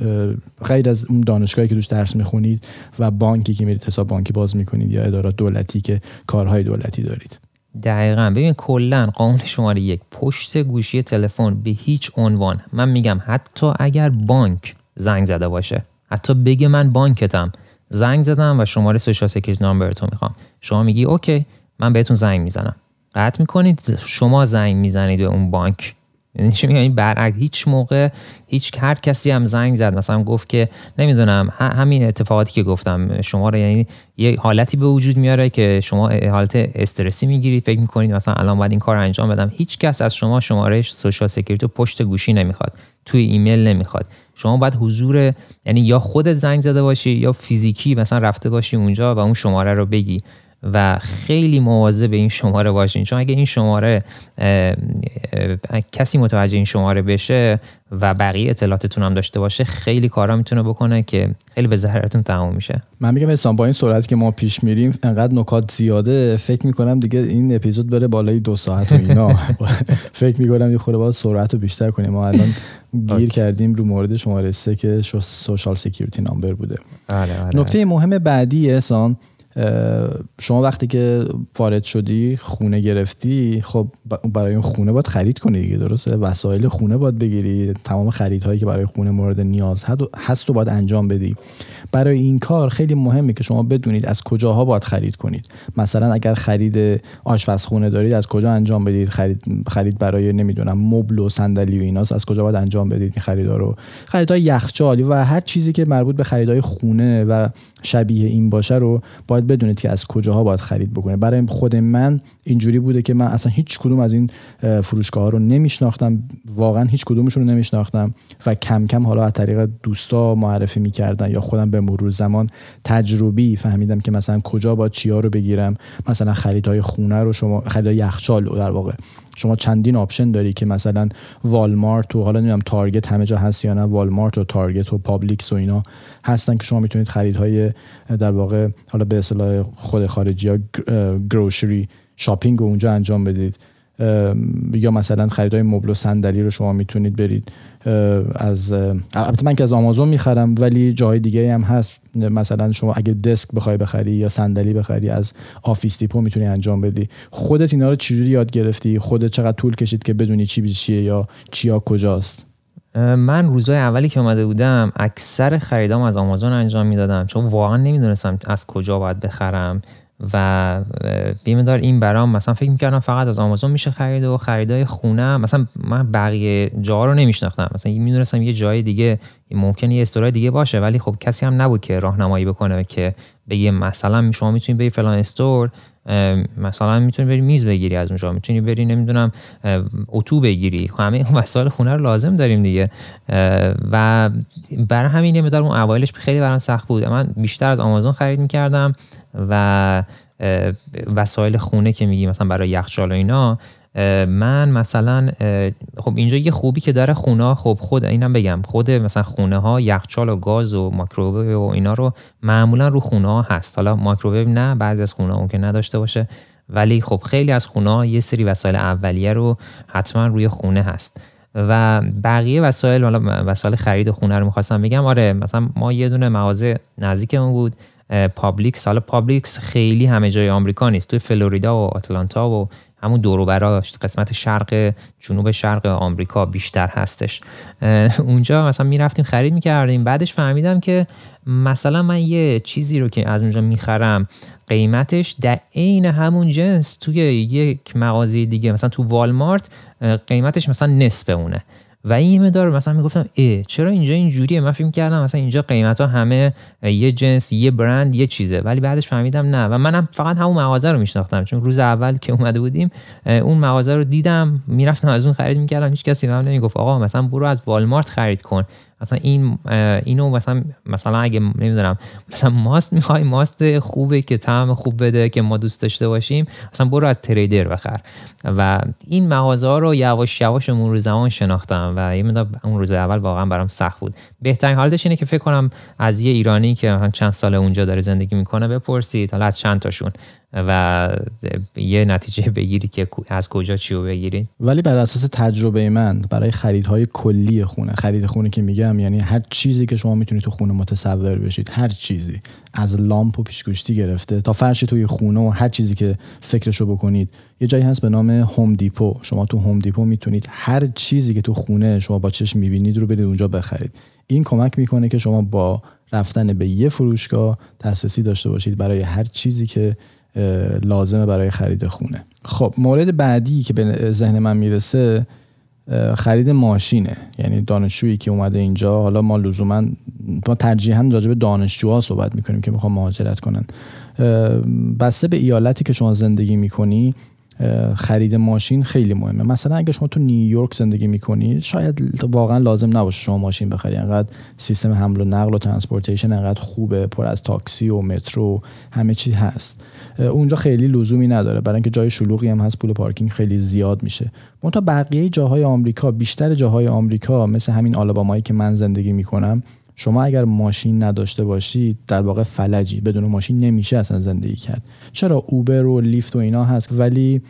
غیر از اون دانشگاهی که توش درس می‌خونید و بانکی که میرید حساب بانکی باز می‌کنید یا ادارات دولتی که کارهای دولتی دارید. دقیقا. ببین کلا قانون شماره یک پشت گوشی تلفن به هیچ عنوان. من میگم حتی اگر بانک زنگ زده باشه حتی بگه من بانکتم زنگ زدم و شماره Social Security number تون می‌خوام. شما میگی okay من بهتون زنگ می‌زنم. قطع می‌کنید شما زنگ می‌زنید به اون بانک. یعنی چی میگم؟ برعکس هیچ موقع هیچ هر کسی هم زنگ زد. مثلا گفت که نمی‌دونم همین اتفاقاتی که گفتم شما رو یعنی یه حالتی به وجود میاره که شما حالت استرسی می‌گیرید فکر می‌کنید مثلا الان باید این کار انجام بدم. هیچ کس از شما شماره Social Security پشت گوشی نمی‌خواد توی ایمیل نمی‌خواد. شما باید حضور یعنی یا خودت زنگ زده باشی یا فیزیکی مثلا رفته باشی اونجا و اون شماره رو بگی. و خیلی مواظب به این شماره باشین. چون اگه این شماره کسی متوجه این شماره بشه و بقیه اطلاعاتتون هم داشته باشه خیلی کارا می‌تونه بکنه که خیلی به ضررتون تموم میشه. من میگم اسلام با این سرعتی که ما پیش میریم انقدر نکات زیاده. فکر می‌کنم دیگه این اپیزود بره بالای دو ساعت و اینا. فکر می‌کنم یه خورده باید سرعت رو بیشتر کنیم. ما الان گیر کردیم رو مورد شماره سه که سوشال سکیوریتی نامبر بوده. بله، بله. نکته مهم بعدی احسان شما وقتی که وارد شدی خونه گرفتی خب برای اون خونه باید خرید کنی دیگه درسته؟ وسایل خونه باید بگیری تمام خریدهایی که برای خونه مورد نیاز هست و باید انجام بدی. برای این کار خیلی مهمه که شما بدونید از کجاها باید خرید کنید. مثلا اگر خرید آشپزخونه دارید از کجا انجام بدید؟ خرید خرید برای نمی‌دونم مبل و صندلی و ایناست از کجا باید انجام بدید این خریدا رو؟ خریدهای یخچالی و هر چیزی که مربوط به خریدهای خونه و شبیه این باشه رو باید بدونید که از کجاها باید خرید بکنه. برای خود من اینجوری بوده که من اصلا هیچ کدوم از این فروشگاه ها رو نمیشناختم. واقعا هیچ کدومشون رو نمیشناختم و کم کم حالا از طریق دوستا معرفی می‌کردن یا خودم به مرور زمان تجربی فهمیدم که مثلا کجا باید چیا رو بگیرم. مثلا خریدهای خونه رو شما خریدهای یخچال در واقع. شما چندین option داری که مثلا والمارت و حالا نمی‌دونم Target همه جا هست یا نه والمارت و Target و Publix و اینا هستن که شما می‌تونید خریدهای در واقع حالا به اصطلاح خود خارجی ها grocery shopping رو اونجا انجام بدید. یا مثلا خریدهای مبل و صندلی رو شما می‌تونید برید. از البته من که از آمازون می‌خرم ولی جای دیگه هم هست. مثلا شما اگه desk بخوای بخری یا صندلی بخری از Office Depot می‌تونی انجام بدی. خودت اینا رو چجوری یاد گرفتی؟ خودت چقدر طول کشید که بدونی چی چیه یا چیا کجاست؟ من روزای اولی که اومده بودم اکثر خریدام از آمازون انجام می‌دادم. چون واقعا نمی‌دونستم از کجا باید بخرم. و بیمه دار این برام مثلا فکر می‌کردم فقط از آمازون میشه خرید و خریدای خونه مثلا من بقیه جاها رو نمیشناختم. مثلا می‌دونستم یه جای دیگه ممکنه یه store ای دیگه باشه ولی خب کسی هم نبود که راهنمایی بکنه که بگه مثلا شما می‌تونید بری فلان استور. مثلا می‌تونی بری میز بگیری از اونجا. می‌تونی بری نمی‌دونم اتو بگیری. خب همه وسایل خونه رو لازم داریم دیگه. و برای همین یه اون اوایلش خیلی برام سخت بود. من بیشتر از آمازون خرید می‌کردم و وسایل خونه که میگی مثلا برای یخچال و اینا من مثلا خب اینجا یه خوبی که داره خونه خب خود اینم بگم خود مثلا خونه ها یخچال و گاز و مایکروویو و اینا رو معمولا رو خونه ها هست. حالا مایکروویو نه بعضی از خونه ها که نداشته باشه ولی خب خیلی از خونه ها یه سری وسایل اولیه رو حتما روی خونه هست. و بقیه وسایل وسایل خرید خونه رو می‌خواستم بگم آره مثلا ما یه دونه مغازه نزدیکمون بود Publix. حالا Publix خیلی همه جای آمریکا نیست توی فلوریدا و آتلانتا و همون دورو براش قسمت شرق جنوب شرق آمریکا بیشتر هستش. اونجا مثلا می‌رفتیم خرید می‌کردیم. بعدش فهمیدم که مثلا من یه چیزی رو که از اونجا می‌خرم قیمتش در عین همون جنس توی یک مغازه دیگه مثلا تو والمارت قیمتش مثلا نصف اونه. و این مدار مثلا می‌گفتم ای چرا اینجا اینجوریه؟ من فکر کردم مثلا اینجا قیمت ها همه یه جنس یه برند یه چیزه. ولی بعدش فهمیدم نه. و منم فقط همون مغازه رو میشناختم. چون روز اول که اومده بودیم اون مغازه رو دیدم می‌رفتم از اون خرید می‌کردم. هیچ کسی هم نمی‌گفت آقا مثلا برو از والمارت خرید کن. مثلا این اینو مثلا مثلا اگه نمی‌دونم مثلا ماست می‌خوای ماست خوبه که طعم خوب بده که ما دوست داشته باشیم مثلا برو از تریدر بخر. و این مغازه ها رو یواش یواش روز زمان شناختم و یه مدار اون روز اول واقعا برام سخت بود. بهترین حالتش اینه که فکر کنم از یه ایرانی که چند سال اونجا داره زندگی می‌کنه بپرسید حالا از چند تاشون. و یه نتیجه بگیری که از کجا چی رو بگیری. ولی بر اساس تجربه من برای خریدهای کلی خونه خرید خونه که میگم یعنی هر چیزی که شما می‌تونید تو خونه متصور بشید هر چیزی از لامپ و پیشگوشتی گرفته تا فرش توی خونه و هر چیزی که فکرشو بکنید. یه جایی هست به نام هوم دیپو شما تو هوم دیپو می‌تونید هر چیزی که تو خونه شما با چشم می‌بینید رو برید اونجا بخرید. این کمک می‌کنه که شما با رفتن به یه فروشگاه دسترسی داشته باشید برای هر چیزی که لازمه برای خرید خونه. خب مورد بعدی که به ذهن من می‌رسه خرید ماشینه. یعنی دانشجویی که اومده اینجا حالا ما لزوما ما ترجیحا راجع به دانشجوها صحبت می‌کنیم که می‌خوان مهاجرت کنن. بسته به ایالتی که شما زندگی می‌کنی خرید ماشین خیلی مهمه. مثلا اگه شما تو نیویورک زندگی می‌کنید شاید واقعا لازم نباشه شما ماشین بخرید انقدر سیستم حمل و نقل و transportation انقدر خوبه پر از تاکسی و مترو همه چی هست. اونجا خیلی لزومی نداره. برای اینکه جای شلوغی هم هست پول پارکینگ خیلی زیاد میشه. تا بقیه جاهای آمریکا بیشتر جاهای آمریکا مثل همین آلابامایی که من زندگی می‌کنم شما اگر ماشین نداشته باشید در واقع فلجی. بدون ماشین نمیشه اصلا زندگی کرد. چرا؟ Uber و Lyft و اینا هست. ولی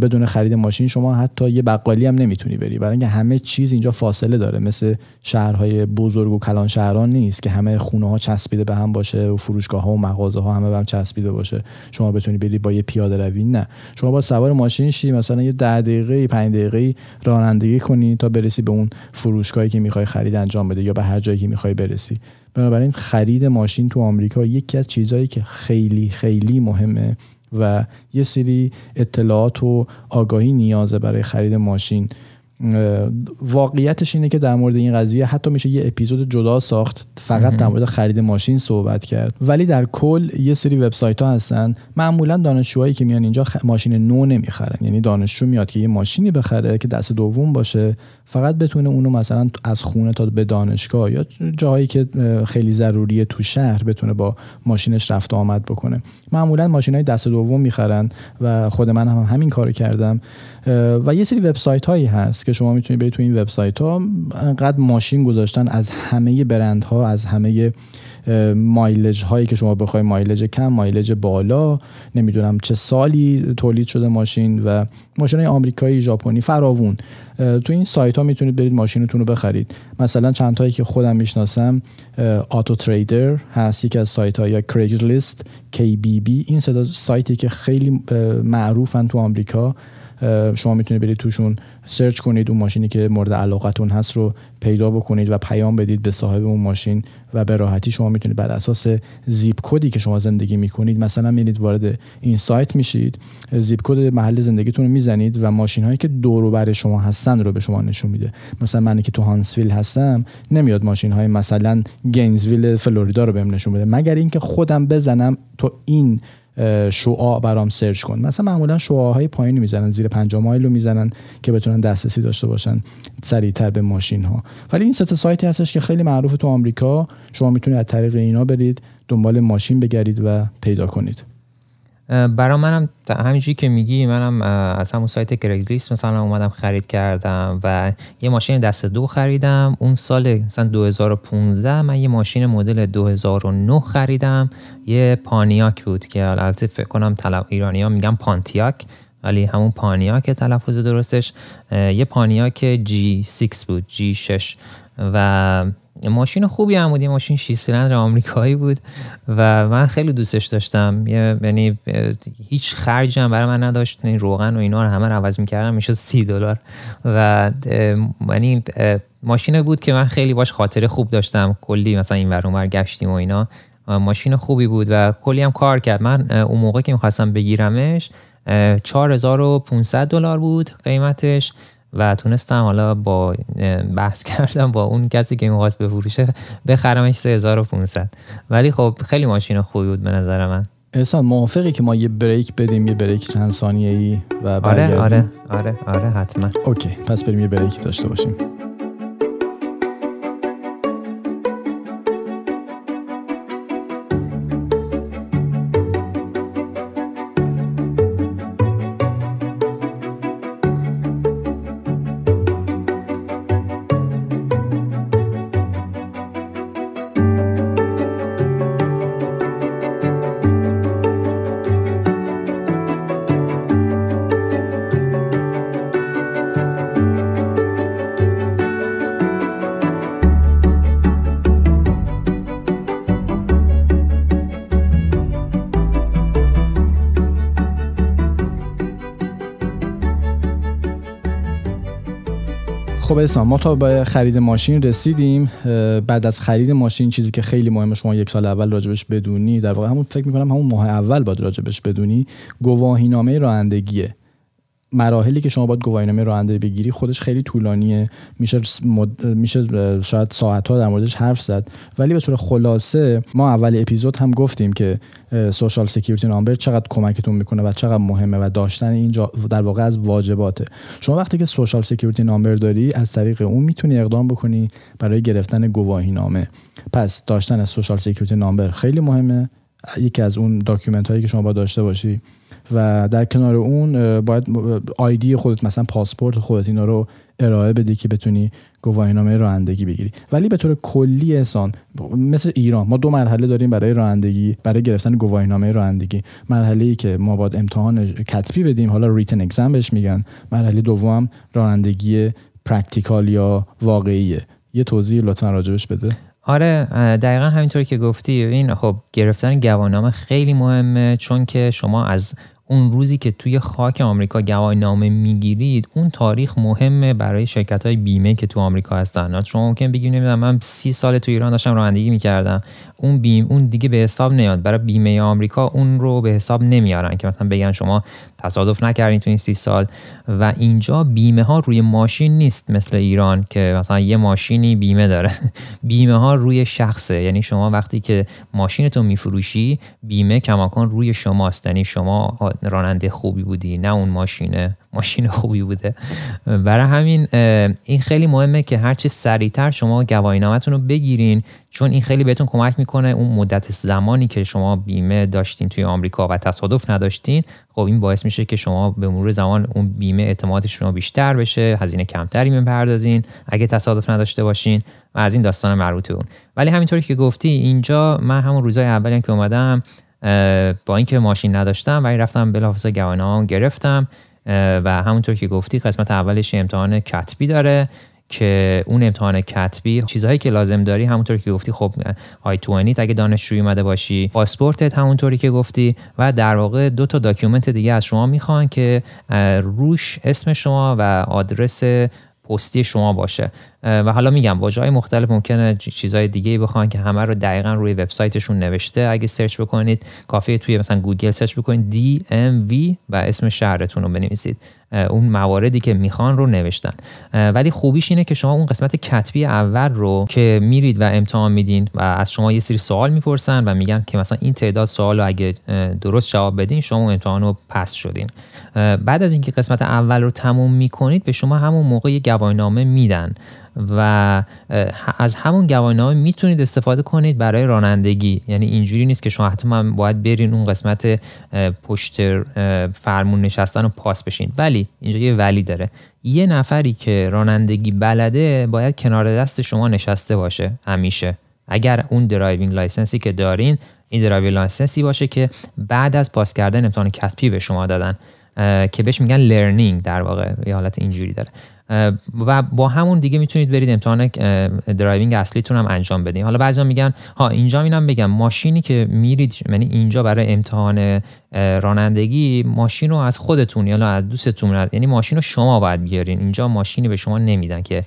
بدون خرید ماشین شما حتی یه بقالی هم نمی‌تونی بری. برای اینکه همه چیز اینجا فاصله داره. مثل شهرهای بزرگ و کلان شهران نیست که همه خونه ها چسبیده به هم باشه و فروشگاه ها و مغازه ها همه به هم چسبیده باشه. شما بتونی بری با یه پیاده روی؟ نه. شما با سوار ماشین شی مثلا یه ده دقیقه 5 دقیقه رانندگی کنی تا برسی به اون فروشگاهی که می‌خوای خرید انجام بده یا به هر جایی که می‌خوای برسی. بنابراین خرید ماشین تو آمریکا یکی از چیزهایی که خیلی خیلی مهمه. و یه سری اطلاعات و آگاهی نیازه برای خرید ماشین. واقعیتش اینه که در مورد این قضیه حتی میشه یه اپیزود جدا ساخت فقط در مورد خرید ماشین صحبت کرد. ولی در کل یه سری وبسایت ها هستن. معمولا دانشجوهایی که میان اینجا ماشین نو نمی‌خرن. یعنی دانشجو میاد که یه ماشینی بخره که دست دوم باشه. فقط بتونه اونو مثلا از خونه تا به دانشگاه یا جاهایی که خیلی ضروریه تو شهر بتونه با ماشینش رفت آمد بکنه. معمولا ماشین های دست دوم می‌خرن و خود من هم همین کارو کردم. و یه سری وبسایت هایی هست که شما می‌تونید برید تو این وبسایت ها انقدر ماشین گذاشتن از همه برند ها از همه مایلج هایی که شما بخوای مایلج کم مایلج بالا نمی‌دونم چه سالی تولید شده ماشین و ماشین های آمریکایی ژاپنی فراوون. تو این سایت ها می‌تونید برید ماشینتون رو بخرید. مثلا چند تایی که خودم می‌شناسم آتو تریدر هست یکی از سایت ها یا کریگز لیست KBB این صدا سایتی که خیلی معروفن تو آمریکا. شما می‌تونید برید توشون search کنید اون ماشینی که مورد علاقتون هست رو پیدا بکنید و پیام بدید به صاحب اون ماشین. و به راحتی شما می‌تونید بر اساس zip code ی که شما زندگی می‌کنید مثلا میرید وارد این سایت میشید zip code محل زندگیتون رو می‌زنید و ماشین هایی که دور بر شما هستن رو به شما نشون میده. مثلا من که تو Huntsville هستم نمیاد ماشین های مثلا Gainesville فلوریدا رو بهم نشون بده. مگر اینکه خودم بزنم تو این شعاع برام سرچ کن. مثلا معمولا شعاهای پایینی می‌زنن زیر 5 مایل رو می‌زنن که بتونن دسترسی داشته باشن سریعتر به ماشین ها ولی این سه سایتی هستش که خیلی معروف تو آمریکا. شما می‌تونید از طریق اینا برید دنبال ماشین بگردید و پیدا کنید. برا منم همینجوری که میگی منم از همون سایت گرگزلیست مثلا اومدم خرید کردم و یه ماشین دست دو خریدم. اون سال مثلا 2015 من یه ماشین مدل 2009 خریدم. یه پانیاک بود که البته فکر کنم طلب ایرانی ها میگن پانتیاک ولی همون پانیاک تلفظ درستش. یه پانیاک G6 بود G6 و ماشین خوبی هم بود یه ماشین 6 سیلندر آمریکایی بود و من خیلی دوستش داشتم. یعنی هیچ خرجی هم برای من نداشت. این روغن و اینا رو همه رو عوض می‌کردم می‌شد سی دلار. و یعنی ماشین بود که من خیلی باش خاطره خوب داشتم. کلی مثلا این ور گشتیم و اینا. ماشین خوبی بود و کلی هم کار کرد. من اون موقع که می‌خواستم بگیرمش 4500 دلار بود قیمتش. و تونستم حالا با بحث کردم با اون کسی که می‌خواست بفروشه بخرمش 3500 ولی خب خیلی ماشین خوبی بود به نظر من. احسان موافقی که ما یه بریک بدیم یه بریک چند ثانیه ای و آره آره آره آره حتما. اوکی پس بریم یه بریک داشته باشیم. اسلام ما تا به خرید ماشین رسیدیم. بعد از خرید ماشین چیزی که خیلی مهمه شما یک سال اول راجبش بدونی. در واقع همون فکر می‌کنم همون ماه اول باید راجبش بدونی. گواهینامه رانندگیه. مراحلی که شما باید گواهینامه رانندگی بگیری خودش خیلی طولانیه. میشه میشه شاید ساعت ها در موردش حرف زد. ولی به طور خلاصه ما اول اپیزود هم گفتیم که سوشال سکیوریتی نامبر چقدر کمکتون می‌کنه و چقدر مهمه و داشتن این در واقع از واجباته. شما وقتی که Social Security number داری از طریق اون می‌تونی اقدام بکنی برای گرفتن گواهی نامه پس داشتن Social Security number خیلی مهمه. یکی از اون document هایی که شما باید داشته باشی. و در کنار اون باید ID خودت مثلا پاسپورت خودت اینا رو ارائه بدی که بتونی گواهینامه رانندگی بگیری. ولی به طور کلی احسان مثل ایران ما دو مرحله داریم برای رانندگی برای گرفتن گواهینامه رانندگی. مرحله ای که ما باید امتحان کتبی بدیم حالا written exam بهش میگن. مرحله دوم رانندگی practical یا واقعیه. یه توضیح لطفا راجبش بده. آره دقیقا همینطوری که گفتی. این خب گرفتن گواهینامه خیلی مهمه چون که شما از اون روزی که توی خاک آمریکا گواهی نامه می‌گیرید اون تاریخ مهمه برای شرکت های بیمه که تو آمریکا هستن. شما ممکن بگید نمی‌دونم من سی سال تو ایران داشتم رانندگی می‌کردم. اون بیم اون دیگه به حساب نمیاد برای بیمه آمریکا اون رو به حساب نمیارن که مثلا بگن شما تصادف نکردین تو این سی سال و اینجا بیمه ها روی ماشین نیست مثل ایران که مثلا یه ماشینی بیمه داره. بیمه ها روی شخصه. یعنی شما وقتی که ماشینتون میفروشی بیمه کماکان روی شماست. یعنی شما راننده خوبی بودی نه اون ماشینه. ماشین خوبی بوده. برای همین این خیلی مهمه که هرچی سریعتر شما گواهینامتون رو بگیرین چون این خیلی بهتون کمک می‌کنه اون مدت زمانی که شما بیمه داشتین توی آمریکا و تصادف نداشتین خب این باعث میشه که شما به مرور زمان اون بیمه اعتماد شما بیشتر بشه هزینه کمتری می‌پردازین اگه تصادف نداشته باشین و از این داستان مربوط اون. ولی همینطوری که گفتی اینجا من همون روزای اولی که اومدم با اینکه ماشین نداشتم ولی رفتم بلافاصله گواهینامه گرفتم. و همونطور که گفتی قسمت اولش امتحان کتبی داره که اون امتحان کتبی چیزهایی که لازم داری همونطور که گفتی خب I 20 اگه دانشجوی اومده باشی پاسپورتت همونطوری که گفتی و در واقع دو تا document دیگه از شما می‌خوان که روش اسم شما و آدرس پستی شما باشه. و حالا میگم جای مختلف ممکنه چیزهای دیگه بخوان که همه رو دقیقا روی وبسایتشون نوشته. اگه search بکنید کافیه توی مثلا گوگل search بکنید DMV و اسم شهرتون رو بنویسید. اون مواردی که می‌خوان رو نوشتن. ولی خوبیش اینه که شما اون قسمت کتبی اول رو که میرید و امتحان میدین و از شما یه سری سوال می‌پرسن و میگن که مثلا این تعداد سوال رو اگه درست جواب بدین شما امتحان رو پس شدین. بعد از اینکه قسمت اول رو تموم می‌کنید به شما همون موقع یه گواهینامه میدن و از همون گواهینامه می‌تونید استفاده کنید برای رانندگی. یعنی اینجوری نیست که شما حتما باید برین اون قسمت پشت فرمون نشستن و پاس بشین. ولی اینجا یه ولی داره. یه نفری که رانندگی بلده باید کنار دست شما نشسته باشه همیشه. اگر اون driving license ی که دارین این driving license ی باشه که بعد از پاس کردن امتحان کتبی به شما دادن که بهش میگن learning در واقع یه حالت اینجوری داره. و با همون دیگه می‌تونید برید امتحان driving اصلیتون هم انجام بدین. حالا بعضیا میگن ها اینجا اینم بگم ماشینی که میرید یعنی اینجا برای امتحان رانندگی ماشین رو از خودتون یا از دوستتون یعنی ماشین رو شما باید بیارین. اینجا ماشینی به شما نمیدن که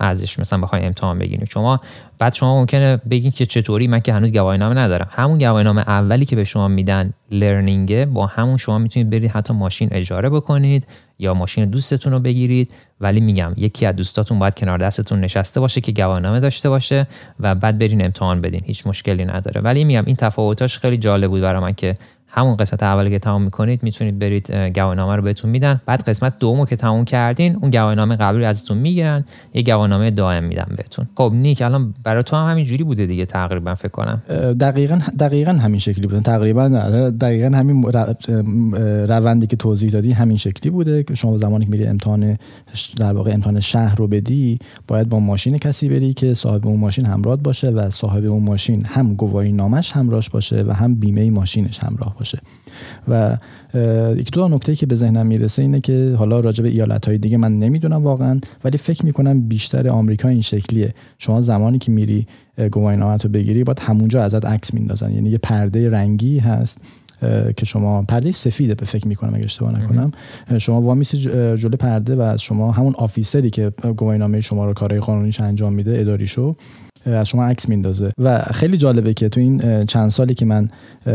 ازش مثلا بخوای امتحان بگیرید شما بعد شما ممکنه بگین که چطوری من که هنوز گواهینامه ندارم. همون گواهینامه اولی که به شما میدن لرنینگه با همون شما می‌تونید برید حتی ماشین اجاره بکنید. یا ماشین دوستتون رو بگیرید. ولی میگم یکی از دوستاتون باید کنار دستتون نشسته باشه که گواهینامه داشته باشه و بعد برین امتحان بدین. هیچ مشکلی نداره. ولی میگم این تفاوتاش خیلی جالب بود برای من که همون قسمت اولی که تمام می‌کنید می‌تونید برید گواهینامه رو بهتون میدن. بعد قسمت دومو که تموم کردین اون گواهینامه قبلی ازتون می‌گیرن. یه گواهینامه دائم میدن بهتون. خب نیک الان برای تو هم همین جوری بوده دیگه تقریبا فکر کنم. دقیقا دقیقا همین شکلی بوده. تقریبا دقیقا همین روندی که توضیح دادی همین شکلی بوده که شما زمانی که میری امتحان در واقع امتحان شهر رو بدی باید با ماشین کسی بری که صاحب اون ماشین همراه باشه و صاحب اون ماشین هم گواهی نامش همراهش باشه و هم بیمه ماشینش همراه و یک دو نکته که به ذهنم می‌رسه اینه که حالا راجع به ایالت های دیگه من نمی‌دونم واقعا ولی فکر می‌کنم بیشتر آمریکا این شکلیه. شما زمانی که میری گواهینامه رو بگیری باید همونجا ازت عکس میندازن. یعنی یه پرده رنگی هست که شما پرده سفیده به فکر می‌کنم اگه اشتباه نکنم. شما وامیسی جلو پرده و از شما همون آفیسری که گواهینامه شما رو کارهای قانونیش انجام میده اداریشو. از شما عکس میندازه. و خیلی جالبه که تو این چند سالی که من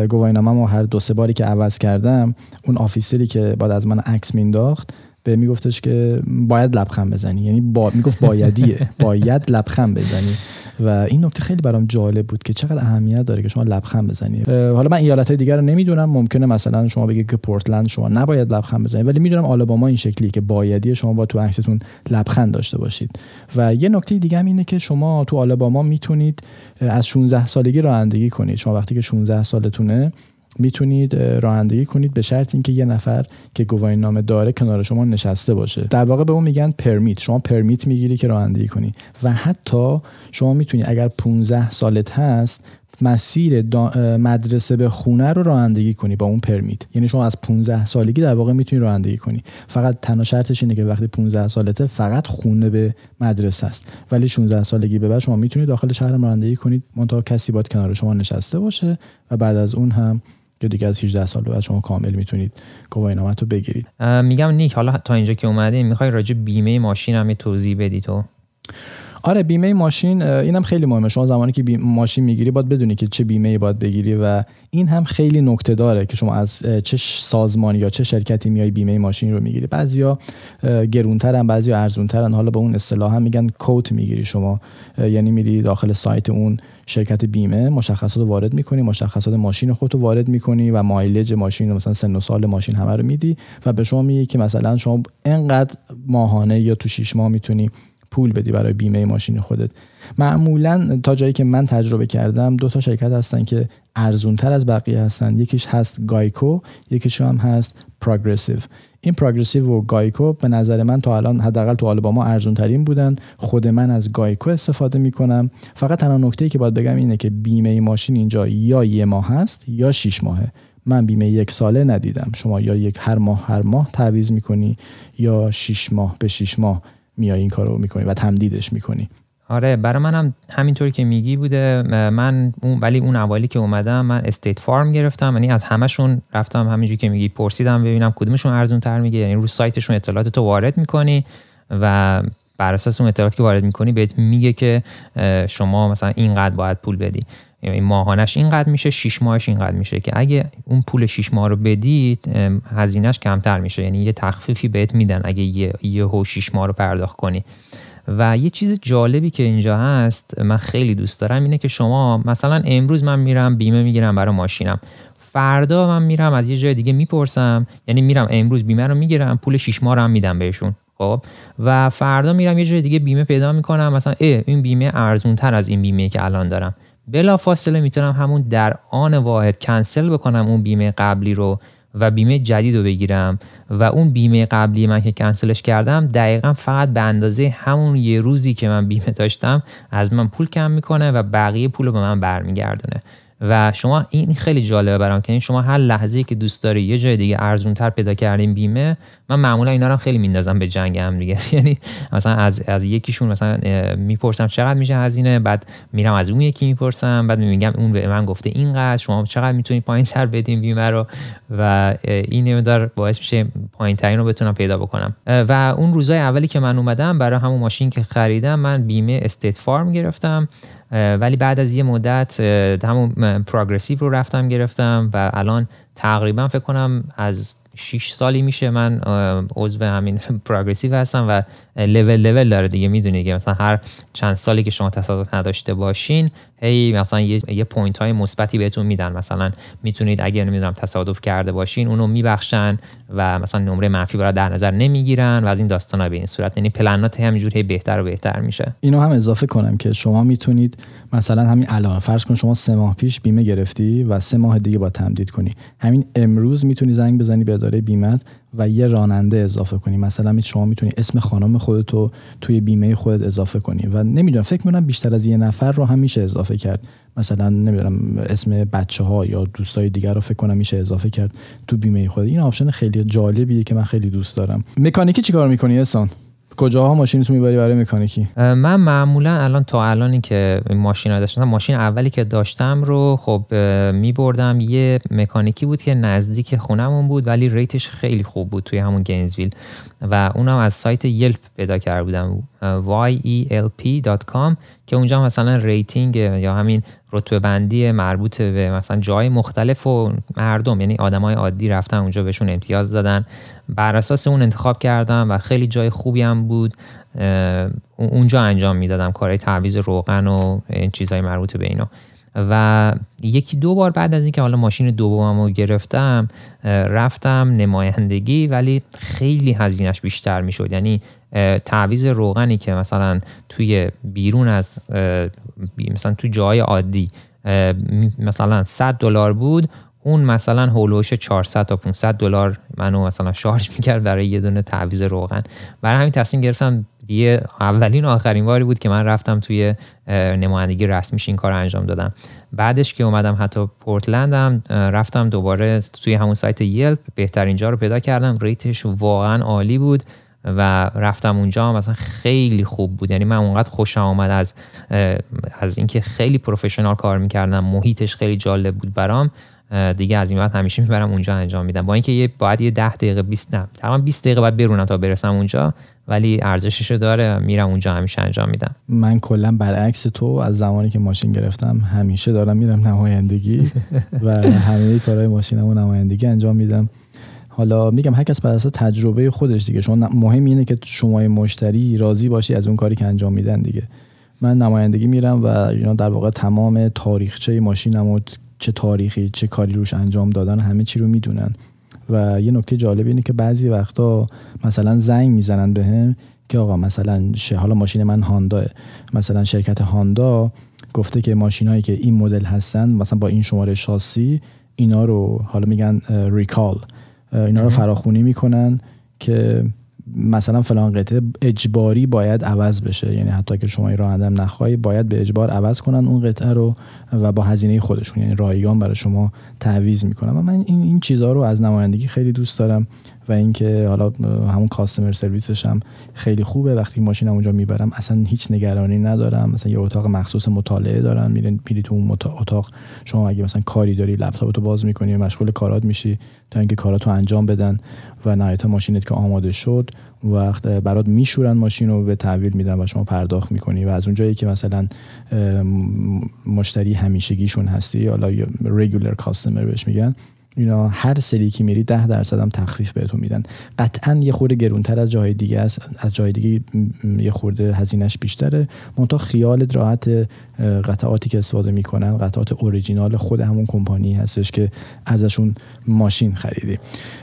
گواهینامه‌مو هر دو سه باری که عوض کردم اون آفیسری که بعد از من عکس مینداخت به میگفتش که باید لبخند بزنی. یعنی با می‌گفت بایدیه. باید لبخند بزنی. و این نکته خیلی برام جالب بود که چقدر اهمیت داره که شما لبخند بزنی. حالا من ایالت های دیگر رو نمی‌دونم. ممکنه مثلا شما بگید که پورتلند شما نباید لبخند بزنید ولی می‌دونم آلاباما این شکلی که بایدی شما با تو عکستون لبخند داشته باشید. و یه نکته دیگه هم اینه که شما تو آلاباما می‌تونید از 16 سالگی رانندگی کنید. شما وقتی که 16 سالتونه می‌تونید رانندگی کنید به شرط اینکه یه نفر که گواهی نامه داره کنار شما نشسته باشه. در واقع به اون میگن پرمیت شما پرمیت می‌گیری که رانندگی کنی. و حتی شما می‌تونی اگر 15 سالت هست مسیر مدرسه به خونه رو رانندگی کنی با اون پرمیت یعنی شما از 15 سالگی در واقع می‌تونی رانندگی کنی. فقط تنها شرطش اینه که وقتی 15 سالته فقط خونه به مدرسه است. ولی 16 سالگی به بعد شما می‌تونید داخل شهر رانندگی کنید. منتها کسی باید کنار شما نشسته باشه و بعد از اون هم که دیگه از 18 سال بعد شما کامل می‌تونید گواهی رو بگیرید. میگم نیک حالا تا اینجا که اومدیم می‌خوای راجع بیمه ماشین هم توضیح بدی تو؟ آره بیمه ماشین اینم خیلی مهمه. شما زمانی که ماشین می‌گیری باید بدونی که چه بیمه باید بگیری و این هم خیلی نکته داره که شما از چه سازمانی یا چه شرکتی میای بیمه ماشین رو می‌گیری. بعضیا گرونترن بعضیا ارزونترن. حالا به اون اصطلاح هم میگن کوت می‌گیری شما. یعنی میری داخل سایت اون شرکت بیمه مشخصات رو وارد می‌کنی مشخصات ماشین خودت رو وارد می‌کنی و مایلج ماشین مثلا سن و سال ماشین همه رو میدی و به شما میگه که مثلا شما انقدر ماهانه یا تو 6 ماه می‌تونی پول بدی برای بیمه ماشین خودت. معمولا تا جایی که من تجربه کردم دو تا شرکت هستن که ارزون تر از بقیه هستن. یکیش هست گایکو یکیش هم هست پروگرسیو این پروگرسیو و گایکو به نظر من تا الان حداقل تو آلباما ارزون ترین بودن. خود من از گایکو استفاده می‌کنم. فقط تنها نکته که باید بگم اینه که بیمه ماشین اینجا یا یه ماه هست یا شیش ماهه. من بیمه یک ساله ندیدم. شما یا یک هر ماه هر ماه تعویض می‌کنی یا شیش ماه به شیش ماه میای این کارو می‌کنی و تمدیدش می‌کنی. آره برای منم همینطوری که میگی بوده. من اون ولی اون اولی که اومدم من استیت فارم گرفتم. یعنی از همشون رفتم همینجوری که میگی پرسیدم ببینم کدومشون ارزون تر میگه. یعنی رو سایتشون اطلاعات تو وارد می‌کنی و بر اساس اون اطلاعاتی که وارد می‌کنی بهت میگه که شما مثلا اینقدر باید پول بدی. یعنی ماهانش اینقدر میشه شش ماهش اینقدر میشه که اگه اون پول شش ماه رو بدید هزینهش کمتر میشه. یعنی یه تخفیفی بهت میدن اگه یه یه هو شش ماه رو پرداخت کنی. و یه چیز جالبی که اینجا هست من خیلی دوست دارم اینه که شما مثلا امروز من میرم بیمه می‌گیرم برای ماشینم. فردا من میرم از یه جای دیگه می‌پرسم یعنی میرم امروز بیمه رو می‌گیرم پول شش ماه رو هم میدم بهشون خب؟ و فردا میرم یه جای دیگه بیمه پیدا می‌کنم مثلا ای این بیمه ارزون تر از این بیمه که الان دارم. بلا فاصله می‌تونم همون در آن واحد کنسل بکنم اون بیمه قبلی رو و بیمه جدید رو بگیرم و اون بیمه قبلی من که کنسلش کردم دقیقا فقط به اندازه همون یه روزی که من بیمه داشتم از من پول کم می‌کنه و بقیه پول رو به من برمیگردونه. و شما این خیلی جالبه برام که این شما هر لحظه که دوست داری یه جای دیگه ارزونتر پیدا کردین بیمه من معمولا اینا رو خیلی میندازم به جنگ هم دیگه. یعنی مثلا از از یکیشون مثلا می‌پرسم چقدر میشه هزینه بعد میرم از اون یکی می‌پرسم بعد میگم اون به من گفته اینقدر شما چقدر می‌تونید پایین تر بدین بیمه رو؟ و این نمیدار باعث میشه پایین ترین رو بتونم پیدا بکنم. و اون روزای اولی که من اومدم برای همون ماشین که خریدم من بیمه استیت فارم گرفتم. ولی بعد از یه مدت همون پروگرسیو رو رفتم گرفتم و الان تقریبا فکر کنم از 6 سالی میشه من عضو همین پروگرسیو هستم و لول لول داره دیگه. می‌دونید که مثلا هر چند سالی که شما تصادف نداشته باشین هی مثلا یه, یه point های مثبتی بهتون میدن. مثلا می‌تونید اگر نمی‌دونم تصادف کرده باشین اونو میبخشن و مثلا نمره منفی برات در نظر نمی‌گیرن و از این داستانا به این صورت. یعنی پلنات همینجوری بهتر و بهتر میشه. اینو هم اضافه کنم که شما می‌تونید مثلا همین الان فرض کن شما سه ماه پیش بیمه گرفتی و سه ماه دیگه باید تمدید کنی. همین امروز می‌تونی زنگ بزنی به اداره بیمت و یه راننده اضافه کنی. مثلا شما می‌تونی اسم خانم خودتو توی بیمه خودت اضافه کنی. و نمی‌دونم فکر می‌کنم بیشتر از یه نفر رو هم میشه اضافه کرد. مثلا نمی‌دونم اسم بچه ها یا دوستای دیگر رو فکر کنم میشه اضافه کرد تو بیمه خود این option خیلی جالبیه که من خیلی دوست دارم. مکانیکی چیکار می‌کنی احسان؟ کجاها ماشینتون می‌بری برای مکانیکی؟ من معمولا الان تا الانی که ماشین رو داشتم ماشین اولی که داشتم رو خب میبردم. یه مکانیکی بود که نزدیک خونمون بود ولی rate ش خیلی خوب بود توی همون گینزویل و اونم از سایت یلپ پیدا کرده بودم. yelp.com که اونجا مثلا rating یا همین رتبه بندی مربوط به مثلا جای مختلف و مردم یعنی آدمای عادی رفتن اونجا بهشون امتیاز دادن. بر اساس اون انتخاب کردم و خیلی جای خوبی هم بود. اونجا انجام می‌دادم کارهای تعویض روغن و این چیزهای مربوط به اینا. و یکی دو بار بعد از اینکه حالا ماشین دومم رو گرفتم رفتم نمایندگی ولی خیلی هزینهش بیشتر می‌شد. یعنی تعویض روغنی که مثلا توی بیرون از مثلا تو جای عادی مثلا 100 دلار بود اون مثلا هولوش 400 تا 500 دلار منو مثلا شارژ می‌کرد برای یه دونه تعویض روغن. برای همین تصمیم گرفتم دیگه اولین و آخرین باری بود که من رفتم توی نمایندگی رسمیش این کار انجام دادم. بعدش که اومدم حتی پورتلندم رفتم دوباره توی همون سایت یلپ بهترین جا رو پیدا کردم. ریتش واقعا عالی بود و رفتم اونجا مثلا خیلی خوب بود. یعنی من اونقدر خوشم آمد از از اینکه خیلی پروفشنال کار می‌کردم محیطش خیلی جالب بود برام. دیگه از این بعد همیشه می‌برم اونجا انجام میدم. با اینکه یه باید یه 10 دقیقه 20 نه تقریبا 20 دقیقه بعد برونم تا برسم اونجا ولی ارزشش داره میرم اونجا همیشه انجام میدم. من کلا برعکس تو از زمانی که ماشین گرفتم همیشه دارم میرم نمایندگی و همه کارهای ماشینمو نمایندگی انجام میدم. حالا میگم هر کس بر اساس تجربه خودش دیگه. شما مهم اینه که شما مشتری راضی باشی از اون کاری که انجام میدن دیگه. من نمایندگی میرم و اینا در واقع تمام تاریخچه ماشینم چه تاریخی چه کاری روش انجام دادن همه چی رو می‌دونن. و یه نکته جالب اینه که بعضی وقتا مثلا زنگ می‌زنن بهم که آقا مثلا حالا ماشین من هاندا مثلا شرکت هاندا گفته که ماشینایی که این مدل هستن مثلا با این شماره شاسی اینا رو حالا میگن ریکال اینا رو فراخونی می‌کنن که مثلا فلان قطعه اجباری باید عوض بشه. یعنی حتی که شما رانندم نخواهی باید به اجبار عوض کنن اون قطعه رو و با هزینه خودشون. یعنی رایگان برای شما تعویض می‌کنن. و من این این چیزها رو از نمایندگی خیلی دوست دارم. و اینکه حالا همون کاستمر سرویسش هم خیلی خوبه. وقتی ماشینم اونجا می‌برم اصلا هیچ نگرانی ندارم. مثلا یه اتاق مخصوص مطالعه دارم. میری میری تو اون اتاق شما اگه مثلا کاری داری لپتاپتو باز می‌کنی مشغول کارات میشی تا اینکه کاراتو انجام بدن و نهایتا ماشینت که آماده شد وقت برات میشورن ماشین رو به تحویل میدن و شما پرداخت می‌کنی. و از اونجایی که مثلا مشتری همیشگیشون هستی حالا رگولر کاستمر بهش میگن اینا هر سری که میری ده درصد هم تخفیف بهتون میدن. قطعا یه خورده گرونتر از جای دیگه است. از جای دیگه یه خورده هزینهش بیشتره. منتها خیالت راحت قطعاتی که استفاده می‌کنن قطعات اوریجینال خود همون کمپانی هستش که ازشون ماشین خریدی.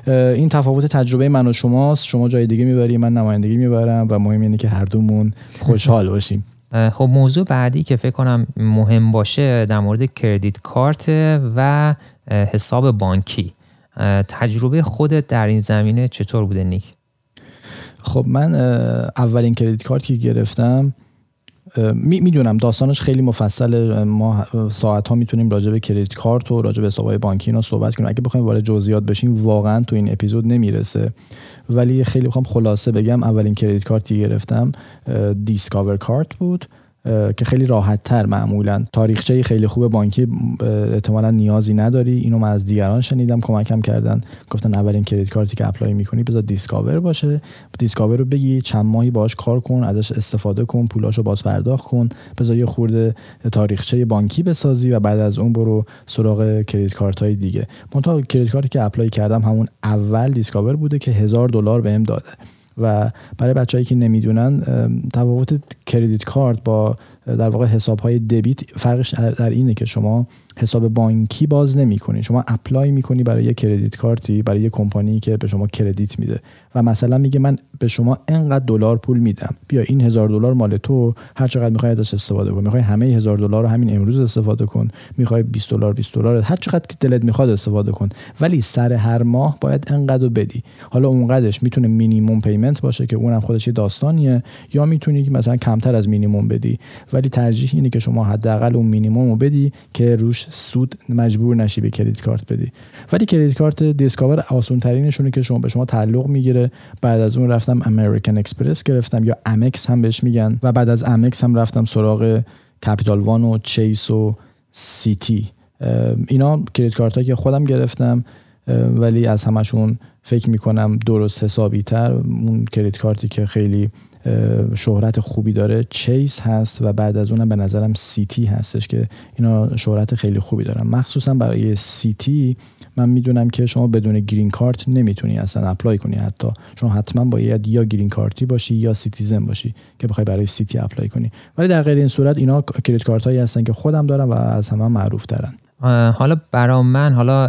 این تفاوت تجربه من و شماست. شما جای دیگه می‌بری من نمایندگی می‌برم و مهم اینه که هر دومون خوشحال باشیم. خب موضوع بعدی که فکر کنم مهم باشه در مورد credit card و حساب بانکی. تجربه خودت در این زمینه چطور بوده نیک؟ خب من اولین credit card که گرفتم می‌دونم داستانش خیلی مفصله ما ساعت ها می‌تونیم راجع به credit card و راجع به حسابهای بانکی اینا صحبت کنیم. اگه بخوایم وارد جزئیات بشیم واقعا تو این اپیزود نمی‌رسه. ولی خیلی بخوام خلاصه بگم اولین credit card ی گرفتم دیسکاور کارت بود. که خیلی راحت تر معمولا. تاریخچه خیلی خوب بانکی احتمالا نیازی نداری. اینو من از دیگران شنیدم کمکم کردن. گفتن اولین credit card ی که apply می‌کنی بذار دیسکاور باشه. دیسکاور رو بگیر چند ماهی باش کار کن ازش استفاده کن پولاشو باز پرداخت کن. بذار یه خورده تاریخچه بانکی بسازی و بعد از اون برو سراغ credit card های دیگه. منتها credit card ی که apply کردم همون اول دیسکاور بوده که هزار دلار بهم داده. و برای بچههایی که نمی‌دونن تفاوت کردیت کارت با در واقع حساب های دبیت فرقش در اینه که شما حساب بانکی باز نمی کنی شما اپلای می‌کنی برای یه کردیت کارتی برای یه کمپانی که به شما کردیت میده. و مثلا میگه من به شما انقدر دلار پول میدم. بیا این هزار دلار مال تو هر چقدر می‌خوای ازش استفاده کن. می‌خوای همه هزار دلار رو همین امروز استفاده کن. می‌خوای 20 دلار 20 دلار هر چقدر که دلت می‌خواد استفاده کن. ولی سر هر ماه باید انقدر بدی. حالا اونقدرش می‌تونه minimum payment باشه که اونم خودش داستانیه. یا می‌تونی مثلا کمتر از مینیمم بدی. ولی ترجیح اینه که شما حداقل اون مینیمم رو بدی که روش سود مجبور نشی به credit card بدی. ولی credit card دیسکاور آسون ترینشونه که شما به شما تعلق می‌گیره. بعد از اون رفتم امریکن اکسپرس گرفتم یا امکس هم بهش میگن و بعد از امکس هم رفتم سراغ کپیتال وان و چیس و سیتی اینا credit card که خودم گرفتم ولی از همشون فکر می‌کنم درست حسابی تر اون credit card ی که خیلی شهرت خوبی داره. چیس هست و بعد از اونم به نظرم سیتی هستش که اینا شهرت خیلی خوبی دارن. مخصوصا برای سیتی من می‌دونم که شما بدون green card نمی‌تونی اصلا apply کنی حتی. شما حتما باید یا green card ی باشی یا citizen باشی که بخوای برای سیتی apply کنی. ولی در غیر این صورت اینا credit card هایی هستن که خودم دارم و از همه معروف ترن. حالا برا من حالا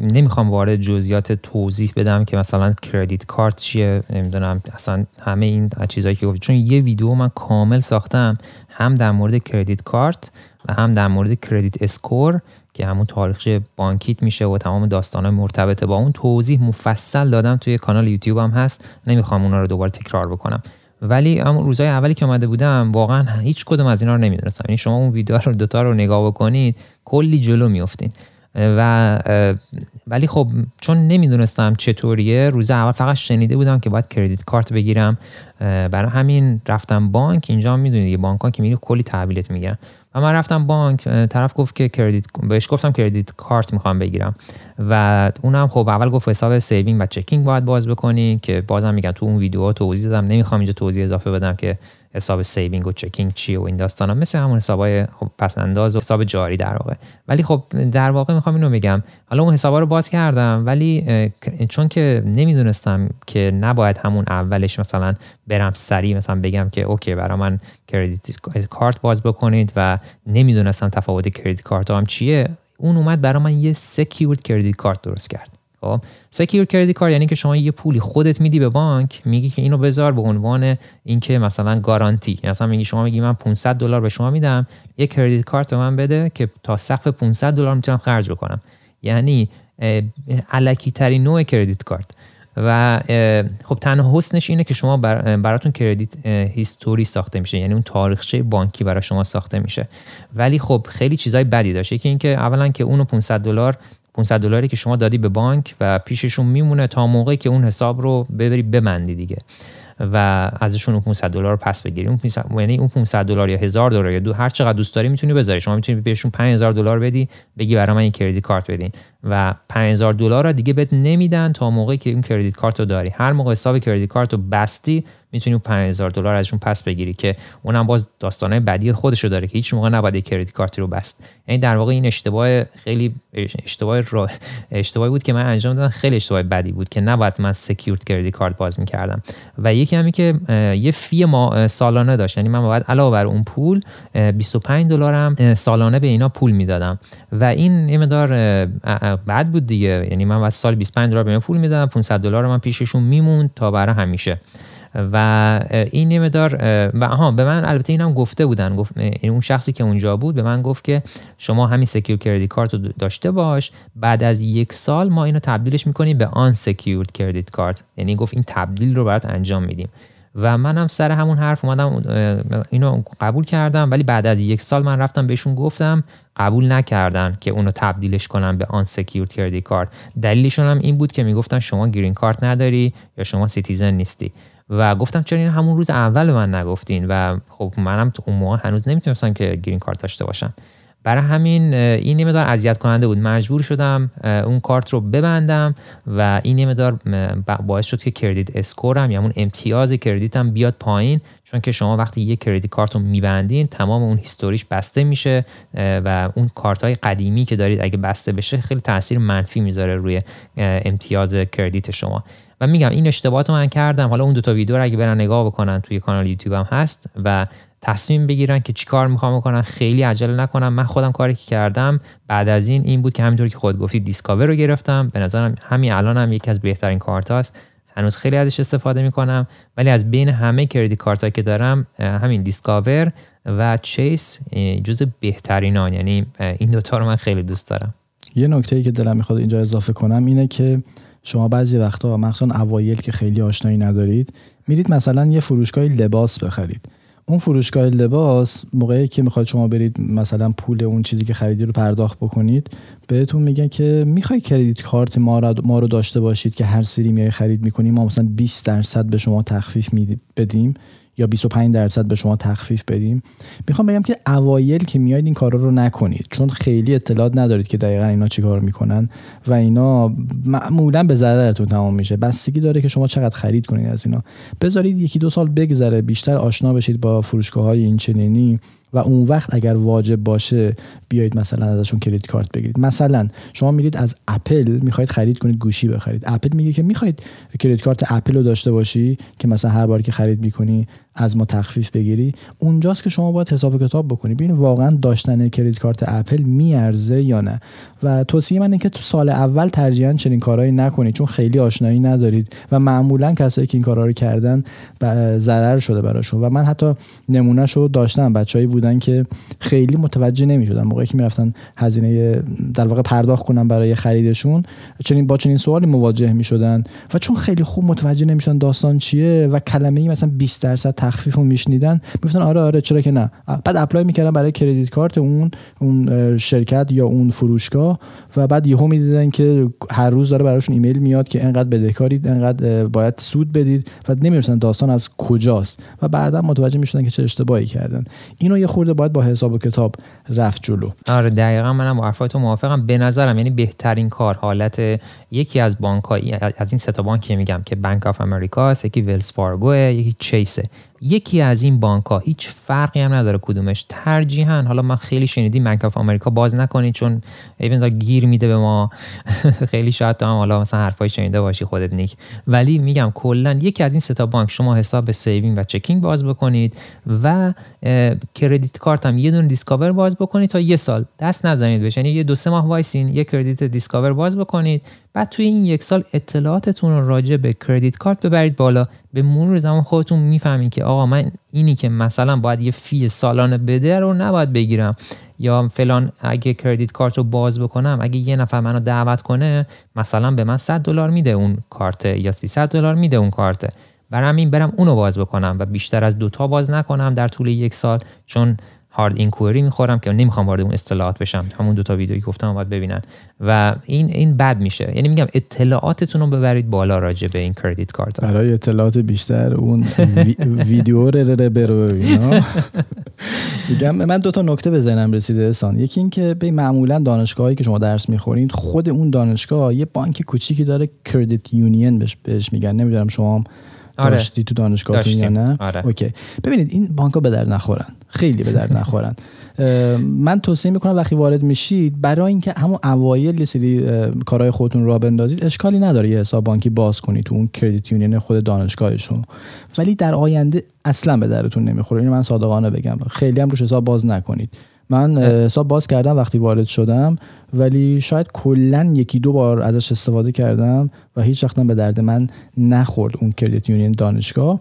نمی‌خوام وارد جزئیات توضیح بدم که مثلا credit card چیه نمی‌دونم اصلا همه این چیزهایی که گفتی. چون یه ویدیو من کامل ساختم هم در مورد credit card و هم در مورد credit score که همون تاریخچه بانکیت میشه و تمام داستان مرتبط با اون. توضیح مفصل دادم توی کانال یوتیوب هم هست. نمی‌خوام اونا رو دوباره تکرار بکنم. ولی اما روزهای اولی که اومده بودم واقعا هیچ کدوم از اینا رو نمی‌دونستم. یعنی شما اون ویدیو رو دوتا رو نگاه بکنید کلی جلو میفتین و ولی خب چون نمی‌دونستم چطوریه روز اول فقط شنیده بودم که باید credit card بگیرم. برای همین رفتم بانک. اینجا می‌دونید یه بانک ها که میری کلی تحویلت می‌گیرن. و من رفتم بانک طرف گفت که کردیت بهش گفتم credit card می‌خوام بگیرم. و اونم خب اول گفت حساب saving و checking باید باز بکنی که بازم میگم تو اون ویدیوها توضیح دادم. نمی‌خوام اینجا توضیح اضافه بدم که حساب saving و checking چیه و این داستانا. مثل همون حسابای خب پس انداز و حساب جاری در واقع. ولی خب در واقع می‌خوام اینو بگم. حالا اون حسابا رو باز کردم ولی چون که نمی‌دونستم که نباید همون اولش مثلا برم سریع مثلا بگم که اوکی برای من credit card باز بکنید و نمی‌دونستم تفاوت credit card هم چیه. اون اومد برای من یه secured credit card درست کرد. خب. secure credit card یعنی که شما یه پولی خودت میدی به بانک میگی که اینو بذار به عنوان اینکه مثلا گارانتی. یعنی مثلا میگی شما میگی من 500 دلار به شما میدم یه کردیت کارت به من بده که تا سقف 500 دلار می‌تونم خرج بکنم. یعنی علکی ترین نوع کردیت کارت. و خب تنها حسنش اینه که شما براتون کردیت هیستوری ساخته میشه. یعنی اون تاریخچه بانکی برای شما ساخته میشه. ولی خب خیلی چیزای بدی داشته که اینکه اولا که اونو 500 دلار 500 دلاری که شما دادی به بانک و پیششون میمونه تا موقعی که اون حساب رو ببری ببندی دیگه. و ازشون اون 500 دلار پس بگیری. اون یعنی اون 500 دلار یا 1000 دلار یا دو هر چقدر دوست داری می‌تونی بذاری. شما می‌تونی بهشون 5000 دلار بدی بگی برای من این credit card بدین. و 5000 دلار رو دیگه بهت نمیدن تا موقعی که این credit card رو داری. هر موقع حساب credit card رو بستی می‌تونی اون 5000 دلار ازشون پس بگیری که اونم باز داستانه بدی خودش رو داره که هیچ موقع نباید credit card ی رو بست. یعنی در واقع این اشتباه خیلی اشتباه را اشتباهی بود که من انجام دادم. خیلی اشتباه بدی بود که نباید من secured credit card باز می‌کردم. و یکی همین که یه fee ما سالانه داشت. یعنی من باید علاوه بر اون پول 25 دلارم سالانه به اینا پول می‌دادم. و این یه مقدار بد بود دیگه. یعنی من باید سال 25 دلار به من پول می‌دادم 500 دلار من پیششون میموند تا برای همیشه. و این یه مقدار و آها به من البته اینم گفته بودن. گفت اون شخصی که اونجا بود به من گفت که شما همین secure credit card رو داشته باش. بعد از یک سال ما اینو تبدیلش می‌کنیم به unsecured credit card. یعنی گفت این تبدیل رو برات انجام میدیم. و منم سر همون حرف اومدم اینو قبول کردم ولی بعد از یک سال من رفتم بهشون گفتم قبول نکردن که اونو تبدیلش کنن به unsecured credit card. دلیلشون هم این بود که می‌گفتن شما green card نداری یا شما citizen نیستی. و گفتم چرا این همون روز اول من نگفتین؟ و خب منم تو اون موقع هنوز نمی‌تونستم که green card داشته باشم. برای همین این مقدار اذیت کننده بود. مجبور شدم اون کارت رو ببندم و این مقدار باعث شد که کردیت اسکورم یا اون امتیاز کردیتم بیاد پایین. چون که شما وقتی یه کردیت کارت رو میبندین تمام اون هیستوریش بسته میشه و اون کارت های قدیمی که دارید اگه بسته بشه خیلی تاثیر منفی می‌ذاره روی امتیاز کردیت شما. و میگم این اشتباهات من کردم. حالا اون دو تا ویدیو رو اگه برن نگاه بکنن توی کانال یوتیوب هم هست و تصمیم بگیرن که چیکار می‌خوام بکنن خیلی عجله نکنم. من خودم کاری که کردم بعد از این این بود که همینطور که خودت گفتی Discover رو گرفتم. به نظرم همین الان هم یکی از بهترین کارت هاست. هنوز خیلی ازش استفاده می‌کنم. ولی از بین همه credit card که دارم همین Discover و Chase جز بهترینان. یعنی این دوتا رو من خیلی دوست دارم. یه نکته ای که دلم می‌خواد اینجا اضافه کنم اینه که شما بعضی وقتا مخصوصا اوایل که خیلی آشنایی ندارید میرید مثلا یه فروشگاه لباس بخرید. اون فروشگاه لباس موقعی که می‌خواد شما برید مثلا پول اون چیزی که خریدی رو پرداخت بکنید بهتون میگن که می‌خوای کردیت کارت ما رو, ما رو داشته باشید که هر سری میای خرید می‌کنیم ما مثلا 20 درصد به شما تخفیف بدیم. یا 25 درصد به شما تخفیف بدیم. می‌خوام بگم که اوایل که میاید این کارا رو نکنید. چون خیلی اطلاعات ندارید که دقیقا اینا چیکار می‌کنن و اینا معمولا به ضررتون تمام میشه. بستگی داره که شما چقدر خرید کنید از اینا. بذارید یکی دو سال بگذره بیشتر آشنا بشید با فروشگاه های این و اون وقت اگر واجب باشه بیایید مثلا ازشون credit card بگیرید. مثلا شما میرید از اپل می‌خواید خرید کنید گوشی بخرید. اپل میگه که می‌خواید credit card Apple رو داشته باشی که مثلا هر باری که خرید می‌کنی از ما تخفیف بگیری. اونجاست که شما باید حساب کتاب بکنی. ببین واقعا داشتن credit card Apple میارزه یا نه. و توصیه من اینه که تو سال اول ترجیحاً چنین کارهایی نکنید چون خیلی آشنایی ندارید و معمولا کسایی که این کارها رو کردن ضرر شده براشون. و من حتی نمونهش رو داشتم. بچههایی بودن که خیلی متوجه نمی‌شدن. موقعی که می‌رفتن هزینه در واقع پرداخت کنن برای خریدشون چنین با چنین سوالی مواجه می‌شدن. و چون خیلی خوب متوجه نمی‌شدن داستان چیه و کلمه ای مثلا 20 درصد تخفیف رو میشنیدن می‌گفتن آره آره چرا که نه. بعد apply می‌کردن برای credit card اون اون شرکت یا اون فروشگاه و بعد یهو می‌دیدن که هر روز داره براشون ایمیل میاد که انقدر بدهکارید انقدر باید سود بدید و نمی‌دونن داستان از کجاست. و بعدا متوجه می‌شدن که چه اشتباهی کردن. اینو یه خورده باید با حساب و کتاب رفت جلو. آره دقیقا منم با حرفاتو موافقم. به نظرم یعنی بهترین کار حالت یکی از بانک از این سه تا بانک میگم که Bank of America یکی Wells Fargo یکی Chase ه یکی از این بانک ها هیچ فرقی هم نداره کدومش. ترجیحاً حالا من خیلی شنیدیم Bank of America باز نکنید چون ایون گیر میده به ما. خیلی شاید تو هم حالا مثلا حرفای شنیده باشی خودت نیک. ولی میگم کلا یکی از این سه تا بانک شما حساب saving و checking باز بکنید و credit card هم یه دونه Discover باز بکنید تا یه سال. دست نزنید بهش. یعنی یه دو سه ماه وایسین یه credit Discover باز بکنید. بعد توی این یک سال اطلاعاتتون رو راجع به credit card ببرید بالا. به مرور زمان خودتون می‌فهمین که آقا من اینی که مثلا باید یه fee سالانه بده رو نباید بگیرم. یا فلان اگه credit card رو باز بکنم اگه یه نفر منو دعوت کنه مثلا به من 100 دلار میده اون کارت یا 300 دلار میده اون کارت. برام این برم اونو باز بکنم و بیشتر از دوتا باز نکنم در طول یک سال. چون هارد اینکوئری می‌خورم که نمی‌خوام وارد اون اطلاعات بشم. همون دو تا ویدیویی گفتم باید ببینن. و این این بد میشه. یعنی میگم اطلاعاتتون رو ببرید بالا راجع به این کردیت کارت برای اطلاعات بیشتر اون ویدیو رو برو میگم من دو تا نکته به ذهنم رسیده احسان یکی این که به معمولا دانشگاهی که شما درس می‌خورید خود اون دانشگاه یه بانک کوچیکی داره کردیت یونین بهش میگن. نمی‌دونم شما آره. داشتی تو دانشگاه یا نه آره. اوکی. ببینید این بانک ها به در نخورن. خیلی به در نخورن. من توصیه می‌کنم وقتی وارد میشید برای اینکه همون اوایل یه سری کارهای خودتون را بندازید اشکالی نداره یه حساب بانکی باز کنید تو اون کردیت یونین خود دانشگاهشون. ولی در آینده اصلا به درتون نمی‌خوره. اینو من صادقانه بگم. خیلی هم روش حساب باز نکنید. من حساب باز کردم وقتی وارد شدم ولی شاید کلا یکی دو بار ازش استفاده کردم و هیچ وقتم به درد من نخورد اون credit union دانشگاه.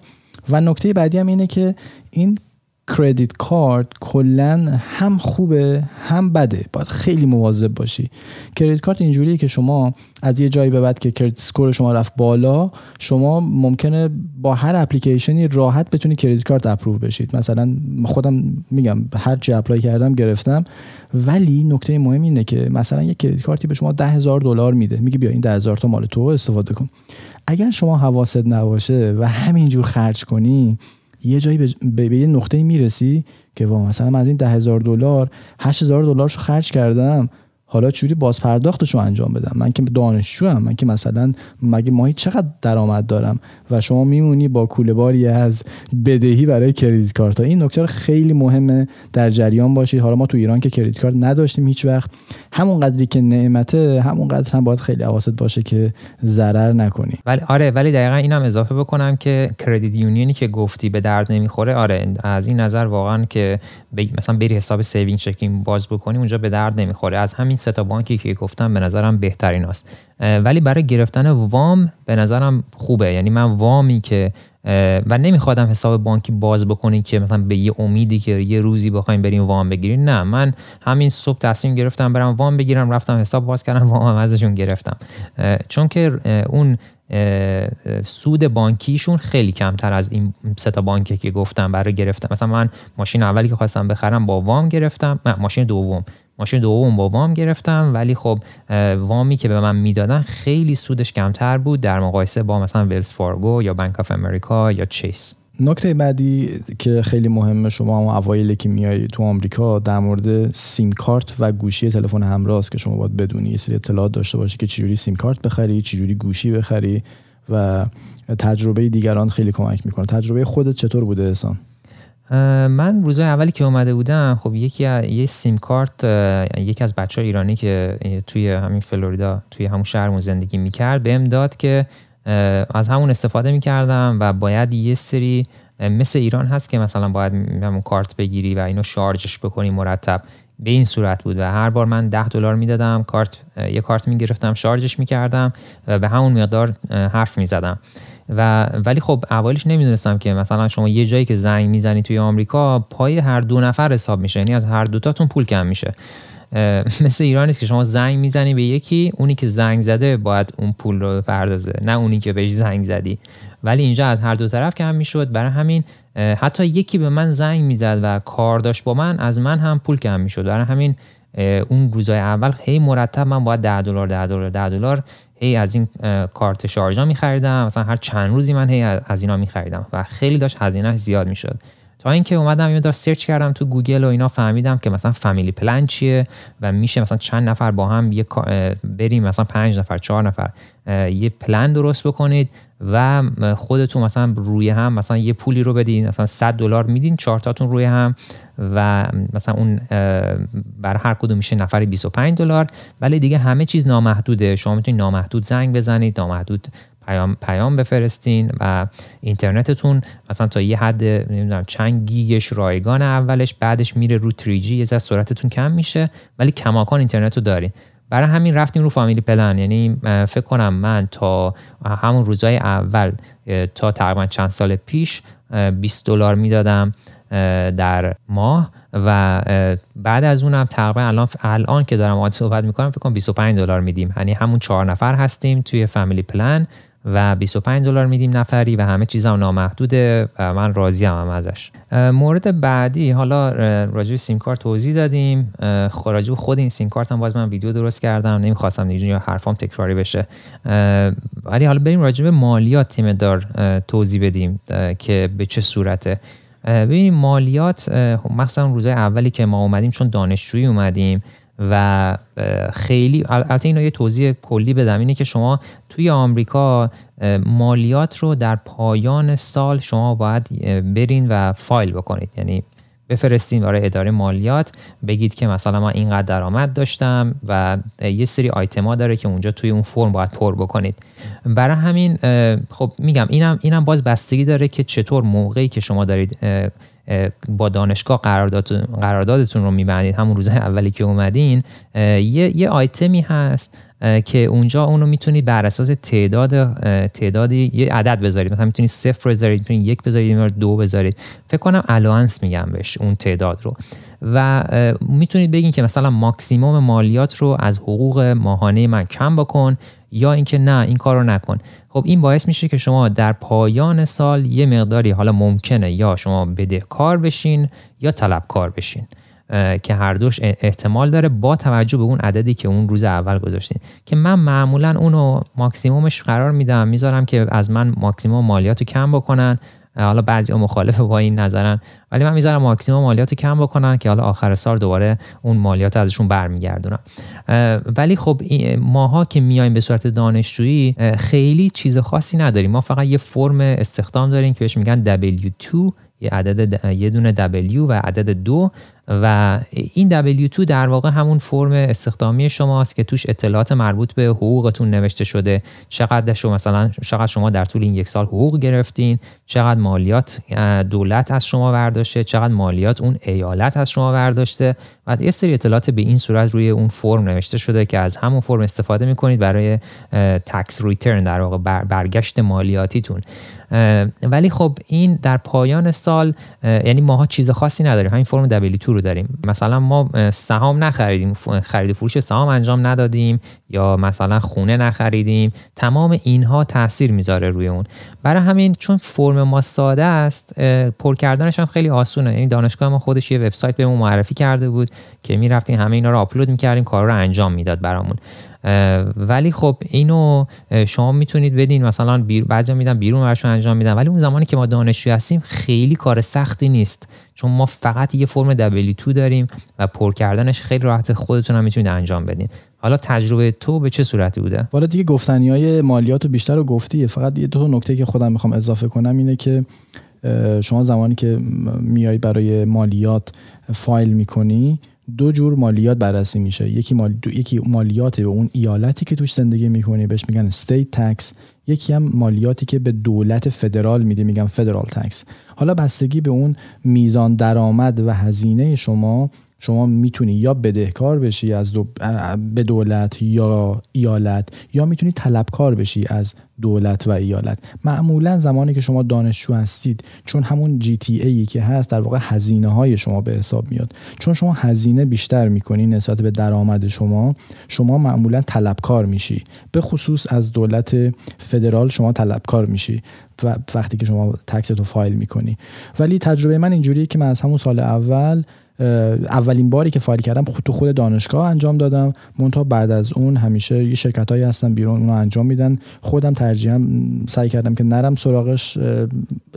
و نکته بعدی هم اینه که این credit card کلا هم خوبه هم بده. باید خیلی مواظب باشی. credit card اینجوریه که شما از یه جایی به بعد که credit score شما رفت بالا شما ممکنه با هر اپلیکیشنی راحت بتونی credit card approve بشید. مثلا خودم میگم هر چی apply کردم گرفتم. ولی نکته مهم اینه که مثلا یه credit card ی به شما ده هزار دلار میده. میگه بیا این ده هزار تا مال تو استفاده کن. اگر شما حواست نباشه و همینجور خرج کنی یه جایی به, به, یه نقطه می‌رسی که وا مثلا من از این ده هزار دلار هشت هزار دلارشو خرج کردم. حالا چوری باز پرداختش رو انجام بدم؟ من که دانشجو هم من که مثلا مگه ماهی چقدر درآمد دارم؟ و شما میمونی با کوله باری از بدهی برای کردیت کارت این نکته خیلی مهمه در جریان باشید. حالا ما تو ایران که کردیت کارت نداشتیم هیچ وقت. همون قدری که نعمته همون قدر هم باید خیلی حواست باشه که ضرر نکنی. ولی آره ولی دقیقا اینم اضافه بکنم که credit union ی که گفتی به درد نمی‌خوره آره از این نظر واقعا که مثلا بری حساب saving checking باز بکنی اونجا به درد نمی‌خوره. از همین سه تا بانکی که گفتم به نظرم بهترین است ولی برای گرفتن وام به نظرم خوبه. یعنی من وامی که و نمیخوادم حساب بانکی باز بکنی که مثلا به یه امیدی که یه روزی بخوایم بریم وام بگیریم. نه من همین صبح تصمیم گرفتم برم وام بگیرم رفتم حساب باز کردم وام ازشون گرفتم. چون که اون سود بانکیشون خیلی کمتر از این سه تا بانکی که گفتم برای گرفتم مثلا من ماشین اولی که خواستم بخرم با وام گرفتم. ماشین دوم. ماشین دوم با وام گرفتم ولی خب وامی که به من می‌دادن خیلی سودش کمتر بود. در مقایسه با مثلا Wells Fargo یا Bank of America یا Chase نکته بعدی که خیلی مهمه شما هم اوایل که میای تو آمریکا در مورد سیم کارت و گوشی تلفن همراه است که شما باید بدونی. یه سری اطلاعات داشته باشی که چجوری سیم کارت بخری چجوری گوشی بخری و تجربه دیگران خیلی کمک می‌کنه. تجربه خودت چطور بوده احسان؟ من روزای اولی که اومده بودم خب یکی یه سیم کارت یکی از بچه ایرانی که توی همین فلوریدا توی همون شهرمون زندگی می‌کرد بهم داد که از همون استفاده می‌کردم و باید یه سری مثل ایران هست که مثلا باید همون کارت بگیری و اینو شارژش بکنی مرتب. به این صورت بود و هر بار من ده دلار می‌دادم کارت یه کارت می‌گرفتم شارژش می‌کردم و به همون مقدار حرف می‌زدم. و ولی خب اولیش نمی‌دونستم که مثلا شما یه جایی که زنگ می‌زنی توی آمریکا پای هر دو نفر حساب میشه. یعنی از هر دوتاتون پول کم میشه. مثل ایران نیست که شما زنگ می‌زنی به یکی اونی که زنگ زده باید اون پول رو بپردازه نه اونی که بهش زنگ زدی. ولی اینجا از هر دو طرف کم می‌شد. برای همین حتی یکی به من زنگ می‌زد و کار داشت با من از من هم پول کم می‌شد. برای همین اون روزای اول هی مرتب من باید 10 دلار 10 دلار 10 دلار هی از این کارت شارژا میخریدم. مثلا هر چند روزی من هی از اینا میخریدم و خیلی داشت هزینه زیاد می‌شد. تا اینکه اومدم یه بار search کردم تو گوگل و اینا فهمیدم که مثلا family plan چیه و میشه مثلا چند نفر با هم یه بریم مثلا پنج نفر چهار نفر یه پلن درست بکنید و خودتون مثلا روی هم مثلا یه پولی رو بدین مثلا 100 دلار میدین چهار تاتون روی هم. و مثلا اون بر هر کدوم میشه نفری 25 دلار. ولی دیگه همه چیز نامحدوده. شما می‌تونید نامحدود زنگ بزنید نامحدود پیام پیام بفرستین و اینترنتتون مثلا تا یه حد نمی‌دونم چند گیگش رایگان اولش بعدش میره رو 3G یه ذره سرعتتون کم میشه ولی کماکان اینترنت رو دارین. برای همین رفتیم رو فامیلی پلن. یعنی فکر کنم من تا همون روزای اول تا تقریبا چند سال پیش 20 دلار می‌دادم. در ماه و بعد از اونم تقریبا الان الان که دارم عادی صحبت می‌کنم فکر کنم 25 دلار میدیم. یعنی همون چهار نفر هستیم توی فامیلی پلن و 25 دلار میدیم نفری و همه چیزم نامحدوده و من راضی هم ازش. مورد بعدی حالا راجع به سیم کارت توضیح دادیم. راجع خود این سیم کارت هم باز من ویدیو درست کردم. نمی‌خواستم یا حرفام تکراری بشه. ولی حالا بریم راجع به مالیات تیم دار توضیح بدیم که به چه صورته. ببینیم مالیات مخصوصا روزهای اولی که ما اومدیم چون دانشجویی اومدیم و خیلی البته اینو یه توضیح کلی بدم اینه که شما توی آمریکا مالیات رو در پایان سال شما باید برین و فایل بکنید. یعنی بفرستین برای اداره مالیات بگید که مثلا من اینقدر درآمد داشتم و یه سری آیتما داره که اونجا توی اون فرم باید پر بکنید. برای همین خب میگم اینم اینم باز بستگی داره که چطور موقعی که شما دارید با دانشگاه قرارداد قراردادتون رو میبندید همون روزهای اولی که اومدین یه یه آیتمی هست که اونجا اونو می‌تونید بر اساس تعداد تعدادی یه عدد بذارید. مثلا می‌تونید صفر بذارید می‌تونید یک بذارید دو بذارید. فکر کنم الوانس میگم بهش اون تعداد رو. و می‌تونید بگین که مثلا ماکسیموم مالیات رو از حقوق ماهانه من کم بکن یا اینکه نه این کار رو نکن. خب این باعث میشه که شما در پایان سال یه مقداری حالا ممکنه یا شما بدهکار بشین یا طلبکار بشین. که هر دوش احتمال داره با توجه به اون عددی که اون روز اول گذاشتین. که من معمولا اونو ماکسیمومش قرار میدم. می‌ذارم که از من ماکسیموم مالیات رو کم بکنن. حالا بعضی مخالف با این نظرن. ولی من می‌ذارم ماکسیموم مالیات کم بکنن که حالا آخر سال دوباره اون مالیات ازشون برمیگردونم ولی خب ماها که میایم به صورت دانشجویی خیلی چیز خاصی نداریم. ما فقط یه فرم استخدام داریم که بهش میگن W2 یه عدد یه دونه W و عدد دو. و این W2 در واقع همون فرم استخدامی شماست که توش اطلاعات مربوط به حقوقتون نوشته شده. چقدر شما مثلا چقدر شما در طول این یک سال حقوق گرفتین؟ چقدر مالیات دولت از شما برداشته؟ چقدر مالیات اون ایالت از شما برداشته؟ و یه سری اطلاعات به این صورت روی اون فرم نوشته شده که از همون فرم استفاده می‌کنید برای تکس ریترن در واقع برگشت مالیاتیتون. ولی خب این در پایان سال یعنی ماها چیز خاصی نداریم همین فرم W2 رو داریم. مثلا ما سهام نخریدیم خرید فروش سهام انجام ندادیم یا مثلا خونه نخریدیم. تمام اینها تاثیر می‌ذاره روی اون. برای همین چون فرم ما ساده است پر کردنش هم خیلی آسونه. یعنی دانشگاه ما خودش یه وبسایت بهمون معرفی کرده بود که می‌رفتیم همه اینا رو آپلود می‌کردیم کار رو انجام می‌داد برامون. ولی خب اینو شما می‌تونید بدین مثلا بیر... بعضی میدن بیرون برشون انجام میدن ولی اون زمانی که ما دانشجو هستیم خیلی کار سختی نیست. چون ما فقط یه فرم W2 داریم و پر کردنش خیلی راحت خودتون هم می‌تونید انجام بدین. حالا تجربه تو به چه صورتی بوده؟ والا دیگه گفتنی های مالیات و بیشتر رو گفتی. فقط یه دو نکته که خودم می‌خوام اضافه کنم اینه که شما زمانی که میای برای مالیات فایل می‌کنی دو جور مالیات بررسی میشه. یکی, مالی... یکی مالیات به اون ایالتی که توش زندگی می‌کنی بهش میگن استیت تکس یکی هم مالیاتی که به دولت فدرال میده میگن فدرال تکس حالا بستگی به اون میزان درآمد و هزینه شما شما می‌تونی یا بدهکار بشی از دو... به دولت یا ایالت یا می‌تونی طلبکار بشی از دولت و ایالت. معمولا زمانی که شما دانشجو هستید چون همون جی تی ای که هست در واقع هزینه های شما به حساب میاد. چون شما هزینه بیشتر می‌کنی نسبت به درآمد شما شما معمولا طلبکار میشی. به خصوص از دولت فدرال شما طلبکار میشی و وقتی که شما تکس تو فایل می‌کنی. ولی تجربه من اینجوریه که من از همون سال اول اولین باری که فایل کردم تو خود دانشگاه انجام دادم. منتها بعد از اون همیشه یه شرکت هایی هستن بیرون اونو انجام میدن. خودم ترجیحاً سعی کردم که نرم سراغش.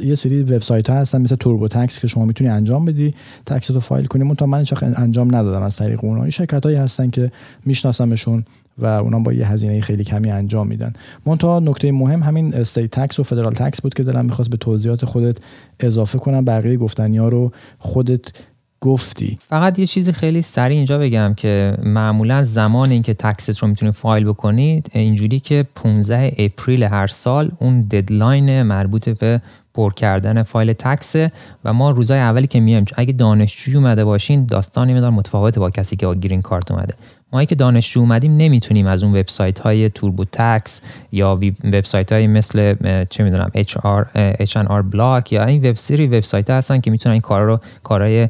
یه سری وبسایت ها هستن مثل TurboTax که شما می‌تونی انجام بدی tax تو فایل کنی. منتها من انجام ندادم از طریق اونها این شرکت هستن که میشناسمشون و اونا با یه هزینه خیلی کمی انجام میدن. منتها نکته مهم همین state tax و federal tax بود که دلم می‌خواست به توضیحات خودت اضافه کنم. بقیه گفتنی رو خودت گفتی. فقط یه چیزی خیلی سریع اینجا بگم که معمولا زمان اینکه تکست رو می‌تونید فایل بکنید اینجوری که 15 April هر سال اون deadline مربوط به پر کردن file tax ه و ما روزای اولی که میایم اگه دانشجوی اومده باشین داستان یه مقدار متفاوته با کسی که با گرین کارت اومده. ما که دانشجو اومدیم نمی‌تونیم از اون وبسایت های TurboTax یا وبسایت های مثل چه می‌دونم HR H&R Block یا این وب سری وبسایت ها هستن که می‌تونن این کارا رو کارهای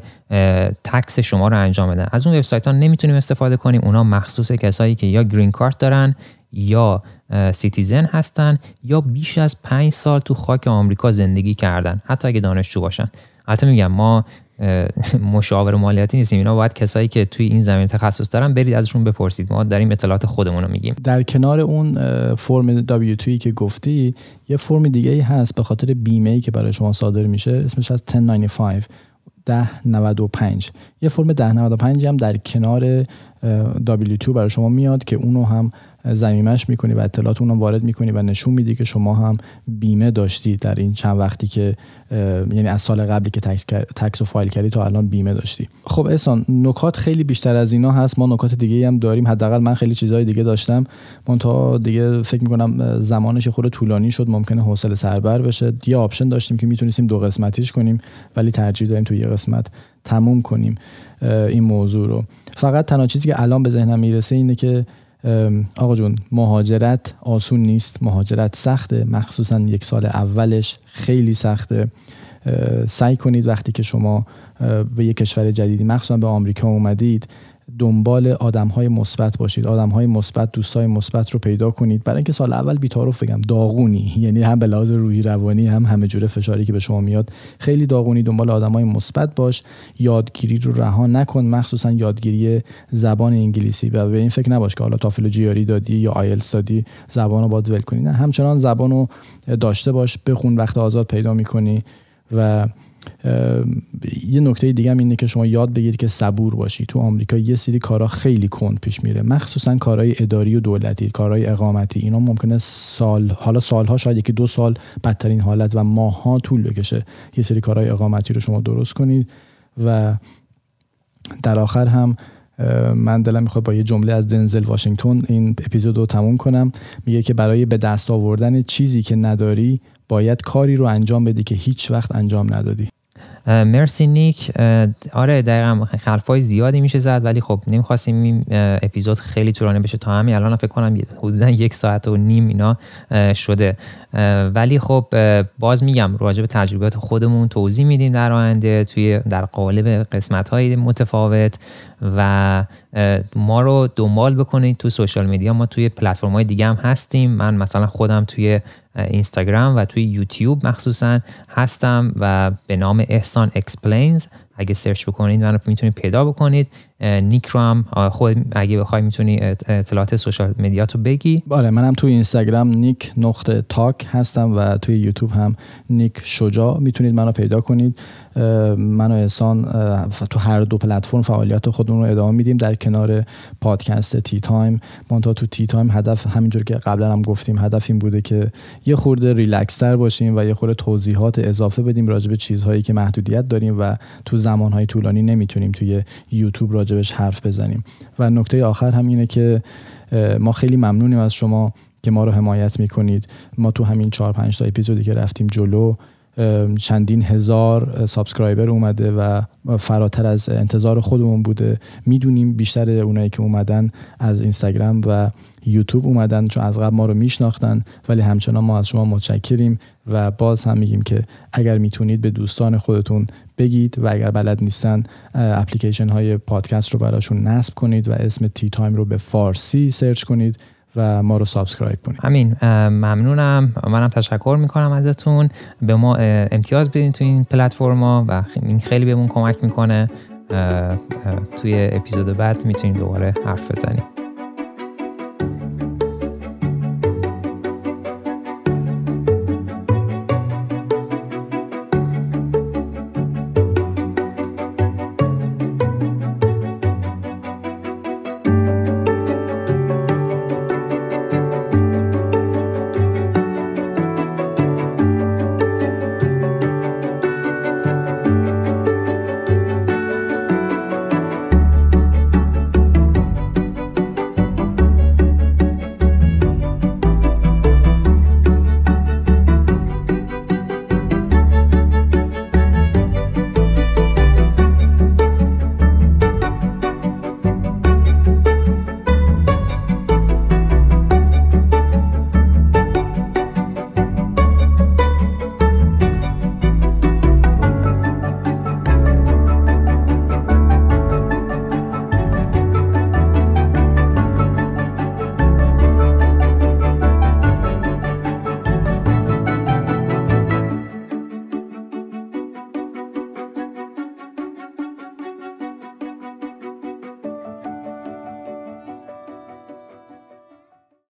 tax شما رو انجام بدن. از اون وبسایت ها نمی‌تونیم استفاده کنیم. اونا مخصوص کسایی که یا گرین کارت دارن یا citizen هستن یا بیش از پنج سال تو خاک آمریکا زندگی کردن. حتی اگه دانشجو باشن. البته میگم ما مشاور مالیاتی نیستیم. اینا باید کسایی که توی این زمینه تخصص دارن برید ازشون بپرسید. ما داریم اطلاعات خودمون رو میگیم. در کنار اون فرم W2 که گفتی یه فرم دیگه ای هست به خاطر بیمه ای که برای شما صادر میشه. اسمش از 1095 1095 یه فرم 1095 هم در کنار W2 برای شما میاد که اونو هم زمیمش می‌کنی و اطلاعات اونو وارد می‌کنی و نشون میدی که شما هم بیمه داشتی در این چند وقتی که یعنی از سال قبلی که تکس و فایل کردی تا الان بیمه داشتی. خب احسان نکات خیلی بیشتر از اینا هست. ما نکات دیگه هم داریم. حداقل من خیلی چیزهای دیگه داشتم. من تا دیگه فکر می‌کنم زمانش خود طولانی شد. ممکنه حوصله سربر بشه. یه آپشن داشتیم که می‌تونستیم دو قسمتیش کنیم ولی ترجیح داریم تو یه قسمت تموم کنیم این موضوع رو. فقط تنها چیزی که الان به ذهنم می‌رسه اینه که آقا جون مهاجرت آسون نیست. مهاجرت سخته. مخصوصا یک سال اولش خیلی سخته. سعی کنید وقتی که شما به یک کشور جدیدی مخصوصا به آمریکا اومدید دنبال آدم های مثبت باشید. آدم های مثبت دوست های مثبت رو پیدا کنید. برای اینکه سال اول بیتاروف بگم داغونی. یعنی هم به لحاظ روحی روانی هم همه جوره فشاری که به شما میاد خیلی داغونی. دنبال آدم های مثبت باش. یادگیری رو رها نکن. مخصوصا یادگیری زبان انگلیسی. و به این فکر نباش که حالا تافل جیاری دادی یا آیلتس دادی زبان رو باید ول کنی. نه همچنان زبان رو داشته باش. بخون وقت آزاد پیدا می‌کنی و یه نکته دیگه هم اینه که شما یاد بگیرید که صبور باشی. تو آمریکا یه سری کارا خیلی کند پیش میره. مخصوصا کارهای اداری و دولتی کارهای اقامتی. اینا ممکنه سال حالا سالها شاید یکی دو سال بدترین حالت و ماها طول بکشه. یه سری کارهای اقامتی رو شما درست کنید. و در آخر هم من دلم می‌خواد با یه جمله از دنزل واشنگتن این اپیزود رو تموم کنم. میگه که برای به دست آوردن چیزی که نداری باید کاری رو انجام بدی که هیچ وقت انجام ندادی. مرسی نیک. آره دقیقا خلفای زیادی میشه زد ولی خب نمی‌خواستیم این اپیزود خیلی طولانی بشه. تا همین الان فکر کنم حدودا یک ساعت و نیم اینا شده. ولی خب باز میگم راجع به تجربیات خودمون توضیح میدیم در آینده توی در قالب قسمت های متفاوت و ما رو دنبال بکنید تو سوشال میدیا. ما توی پلتفرم های دیگه هم هستیم. من مثلا خودم توی اینستاگرام و توی یوتیوب مخصوصا هستم و به نام احسان Explains اگه search بکنید من می‌تونید پیدا بکنید. نیک رو هم خود اگه بخوای می‌تونی اطلاعات social media تو بگی. بله منم توی اینستاگرام نیک نقطه talk هستم و توی یوتیوب هم نیک شجاع می‌تونید منو پیدا کنید. من و احسان تو هر دو پلتفرم فعالیت خودمون رو ادامه میدیم. در کنار پادکست Tea Time منتها تو Tea Time هدف همینجور که قبلا هم گفتیم هدف این بوده که یه خورده ریلکس تر باشیم و یه خورده توضیحات اضافه بدیم راجع به چیزهایی که محدودیت داریم و تو زمانهای طولانی نمی‌تونیم توی یوتیوب راجبش حرف بزنیم. و نکته آخر هم اینه که ما خیلی ممنونیم از شما که ما رو حمایت می‌کنید. ما تو همین چهار پنج تا اپیزودی که رفتیم جلو چندین هزار subscriber اومده و فراتر از انتظار خودمون بوده. می‌دونیم بیشتر اونایی که اومدن از اینستاگرام و یوتیوب اومدن چون از قبل ما رو میشناختن ولی همچنان ما از شما متشکریم و باز هم میگیم که اگر می‌تونید به دوستان خودتون بگید و اگر بلد نیستن اپلیکیشن های پادکست رو براشون نصب کنید و اسم Tea Time رو به فارسی search کنید و ما رو subscribe کنید. همین. ممنونم. منم تشکر می‌کنم ازتون. به ما امتیاز بدین تو این پلتفرما و این خیلی بهمون کمک می‌کنه. توی اپیزود بعد می‌تونیم دوباره حرف بزنیم.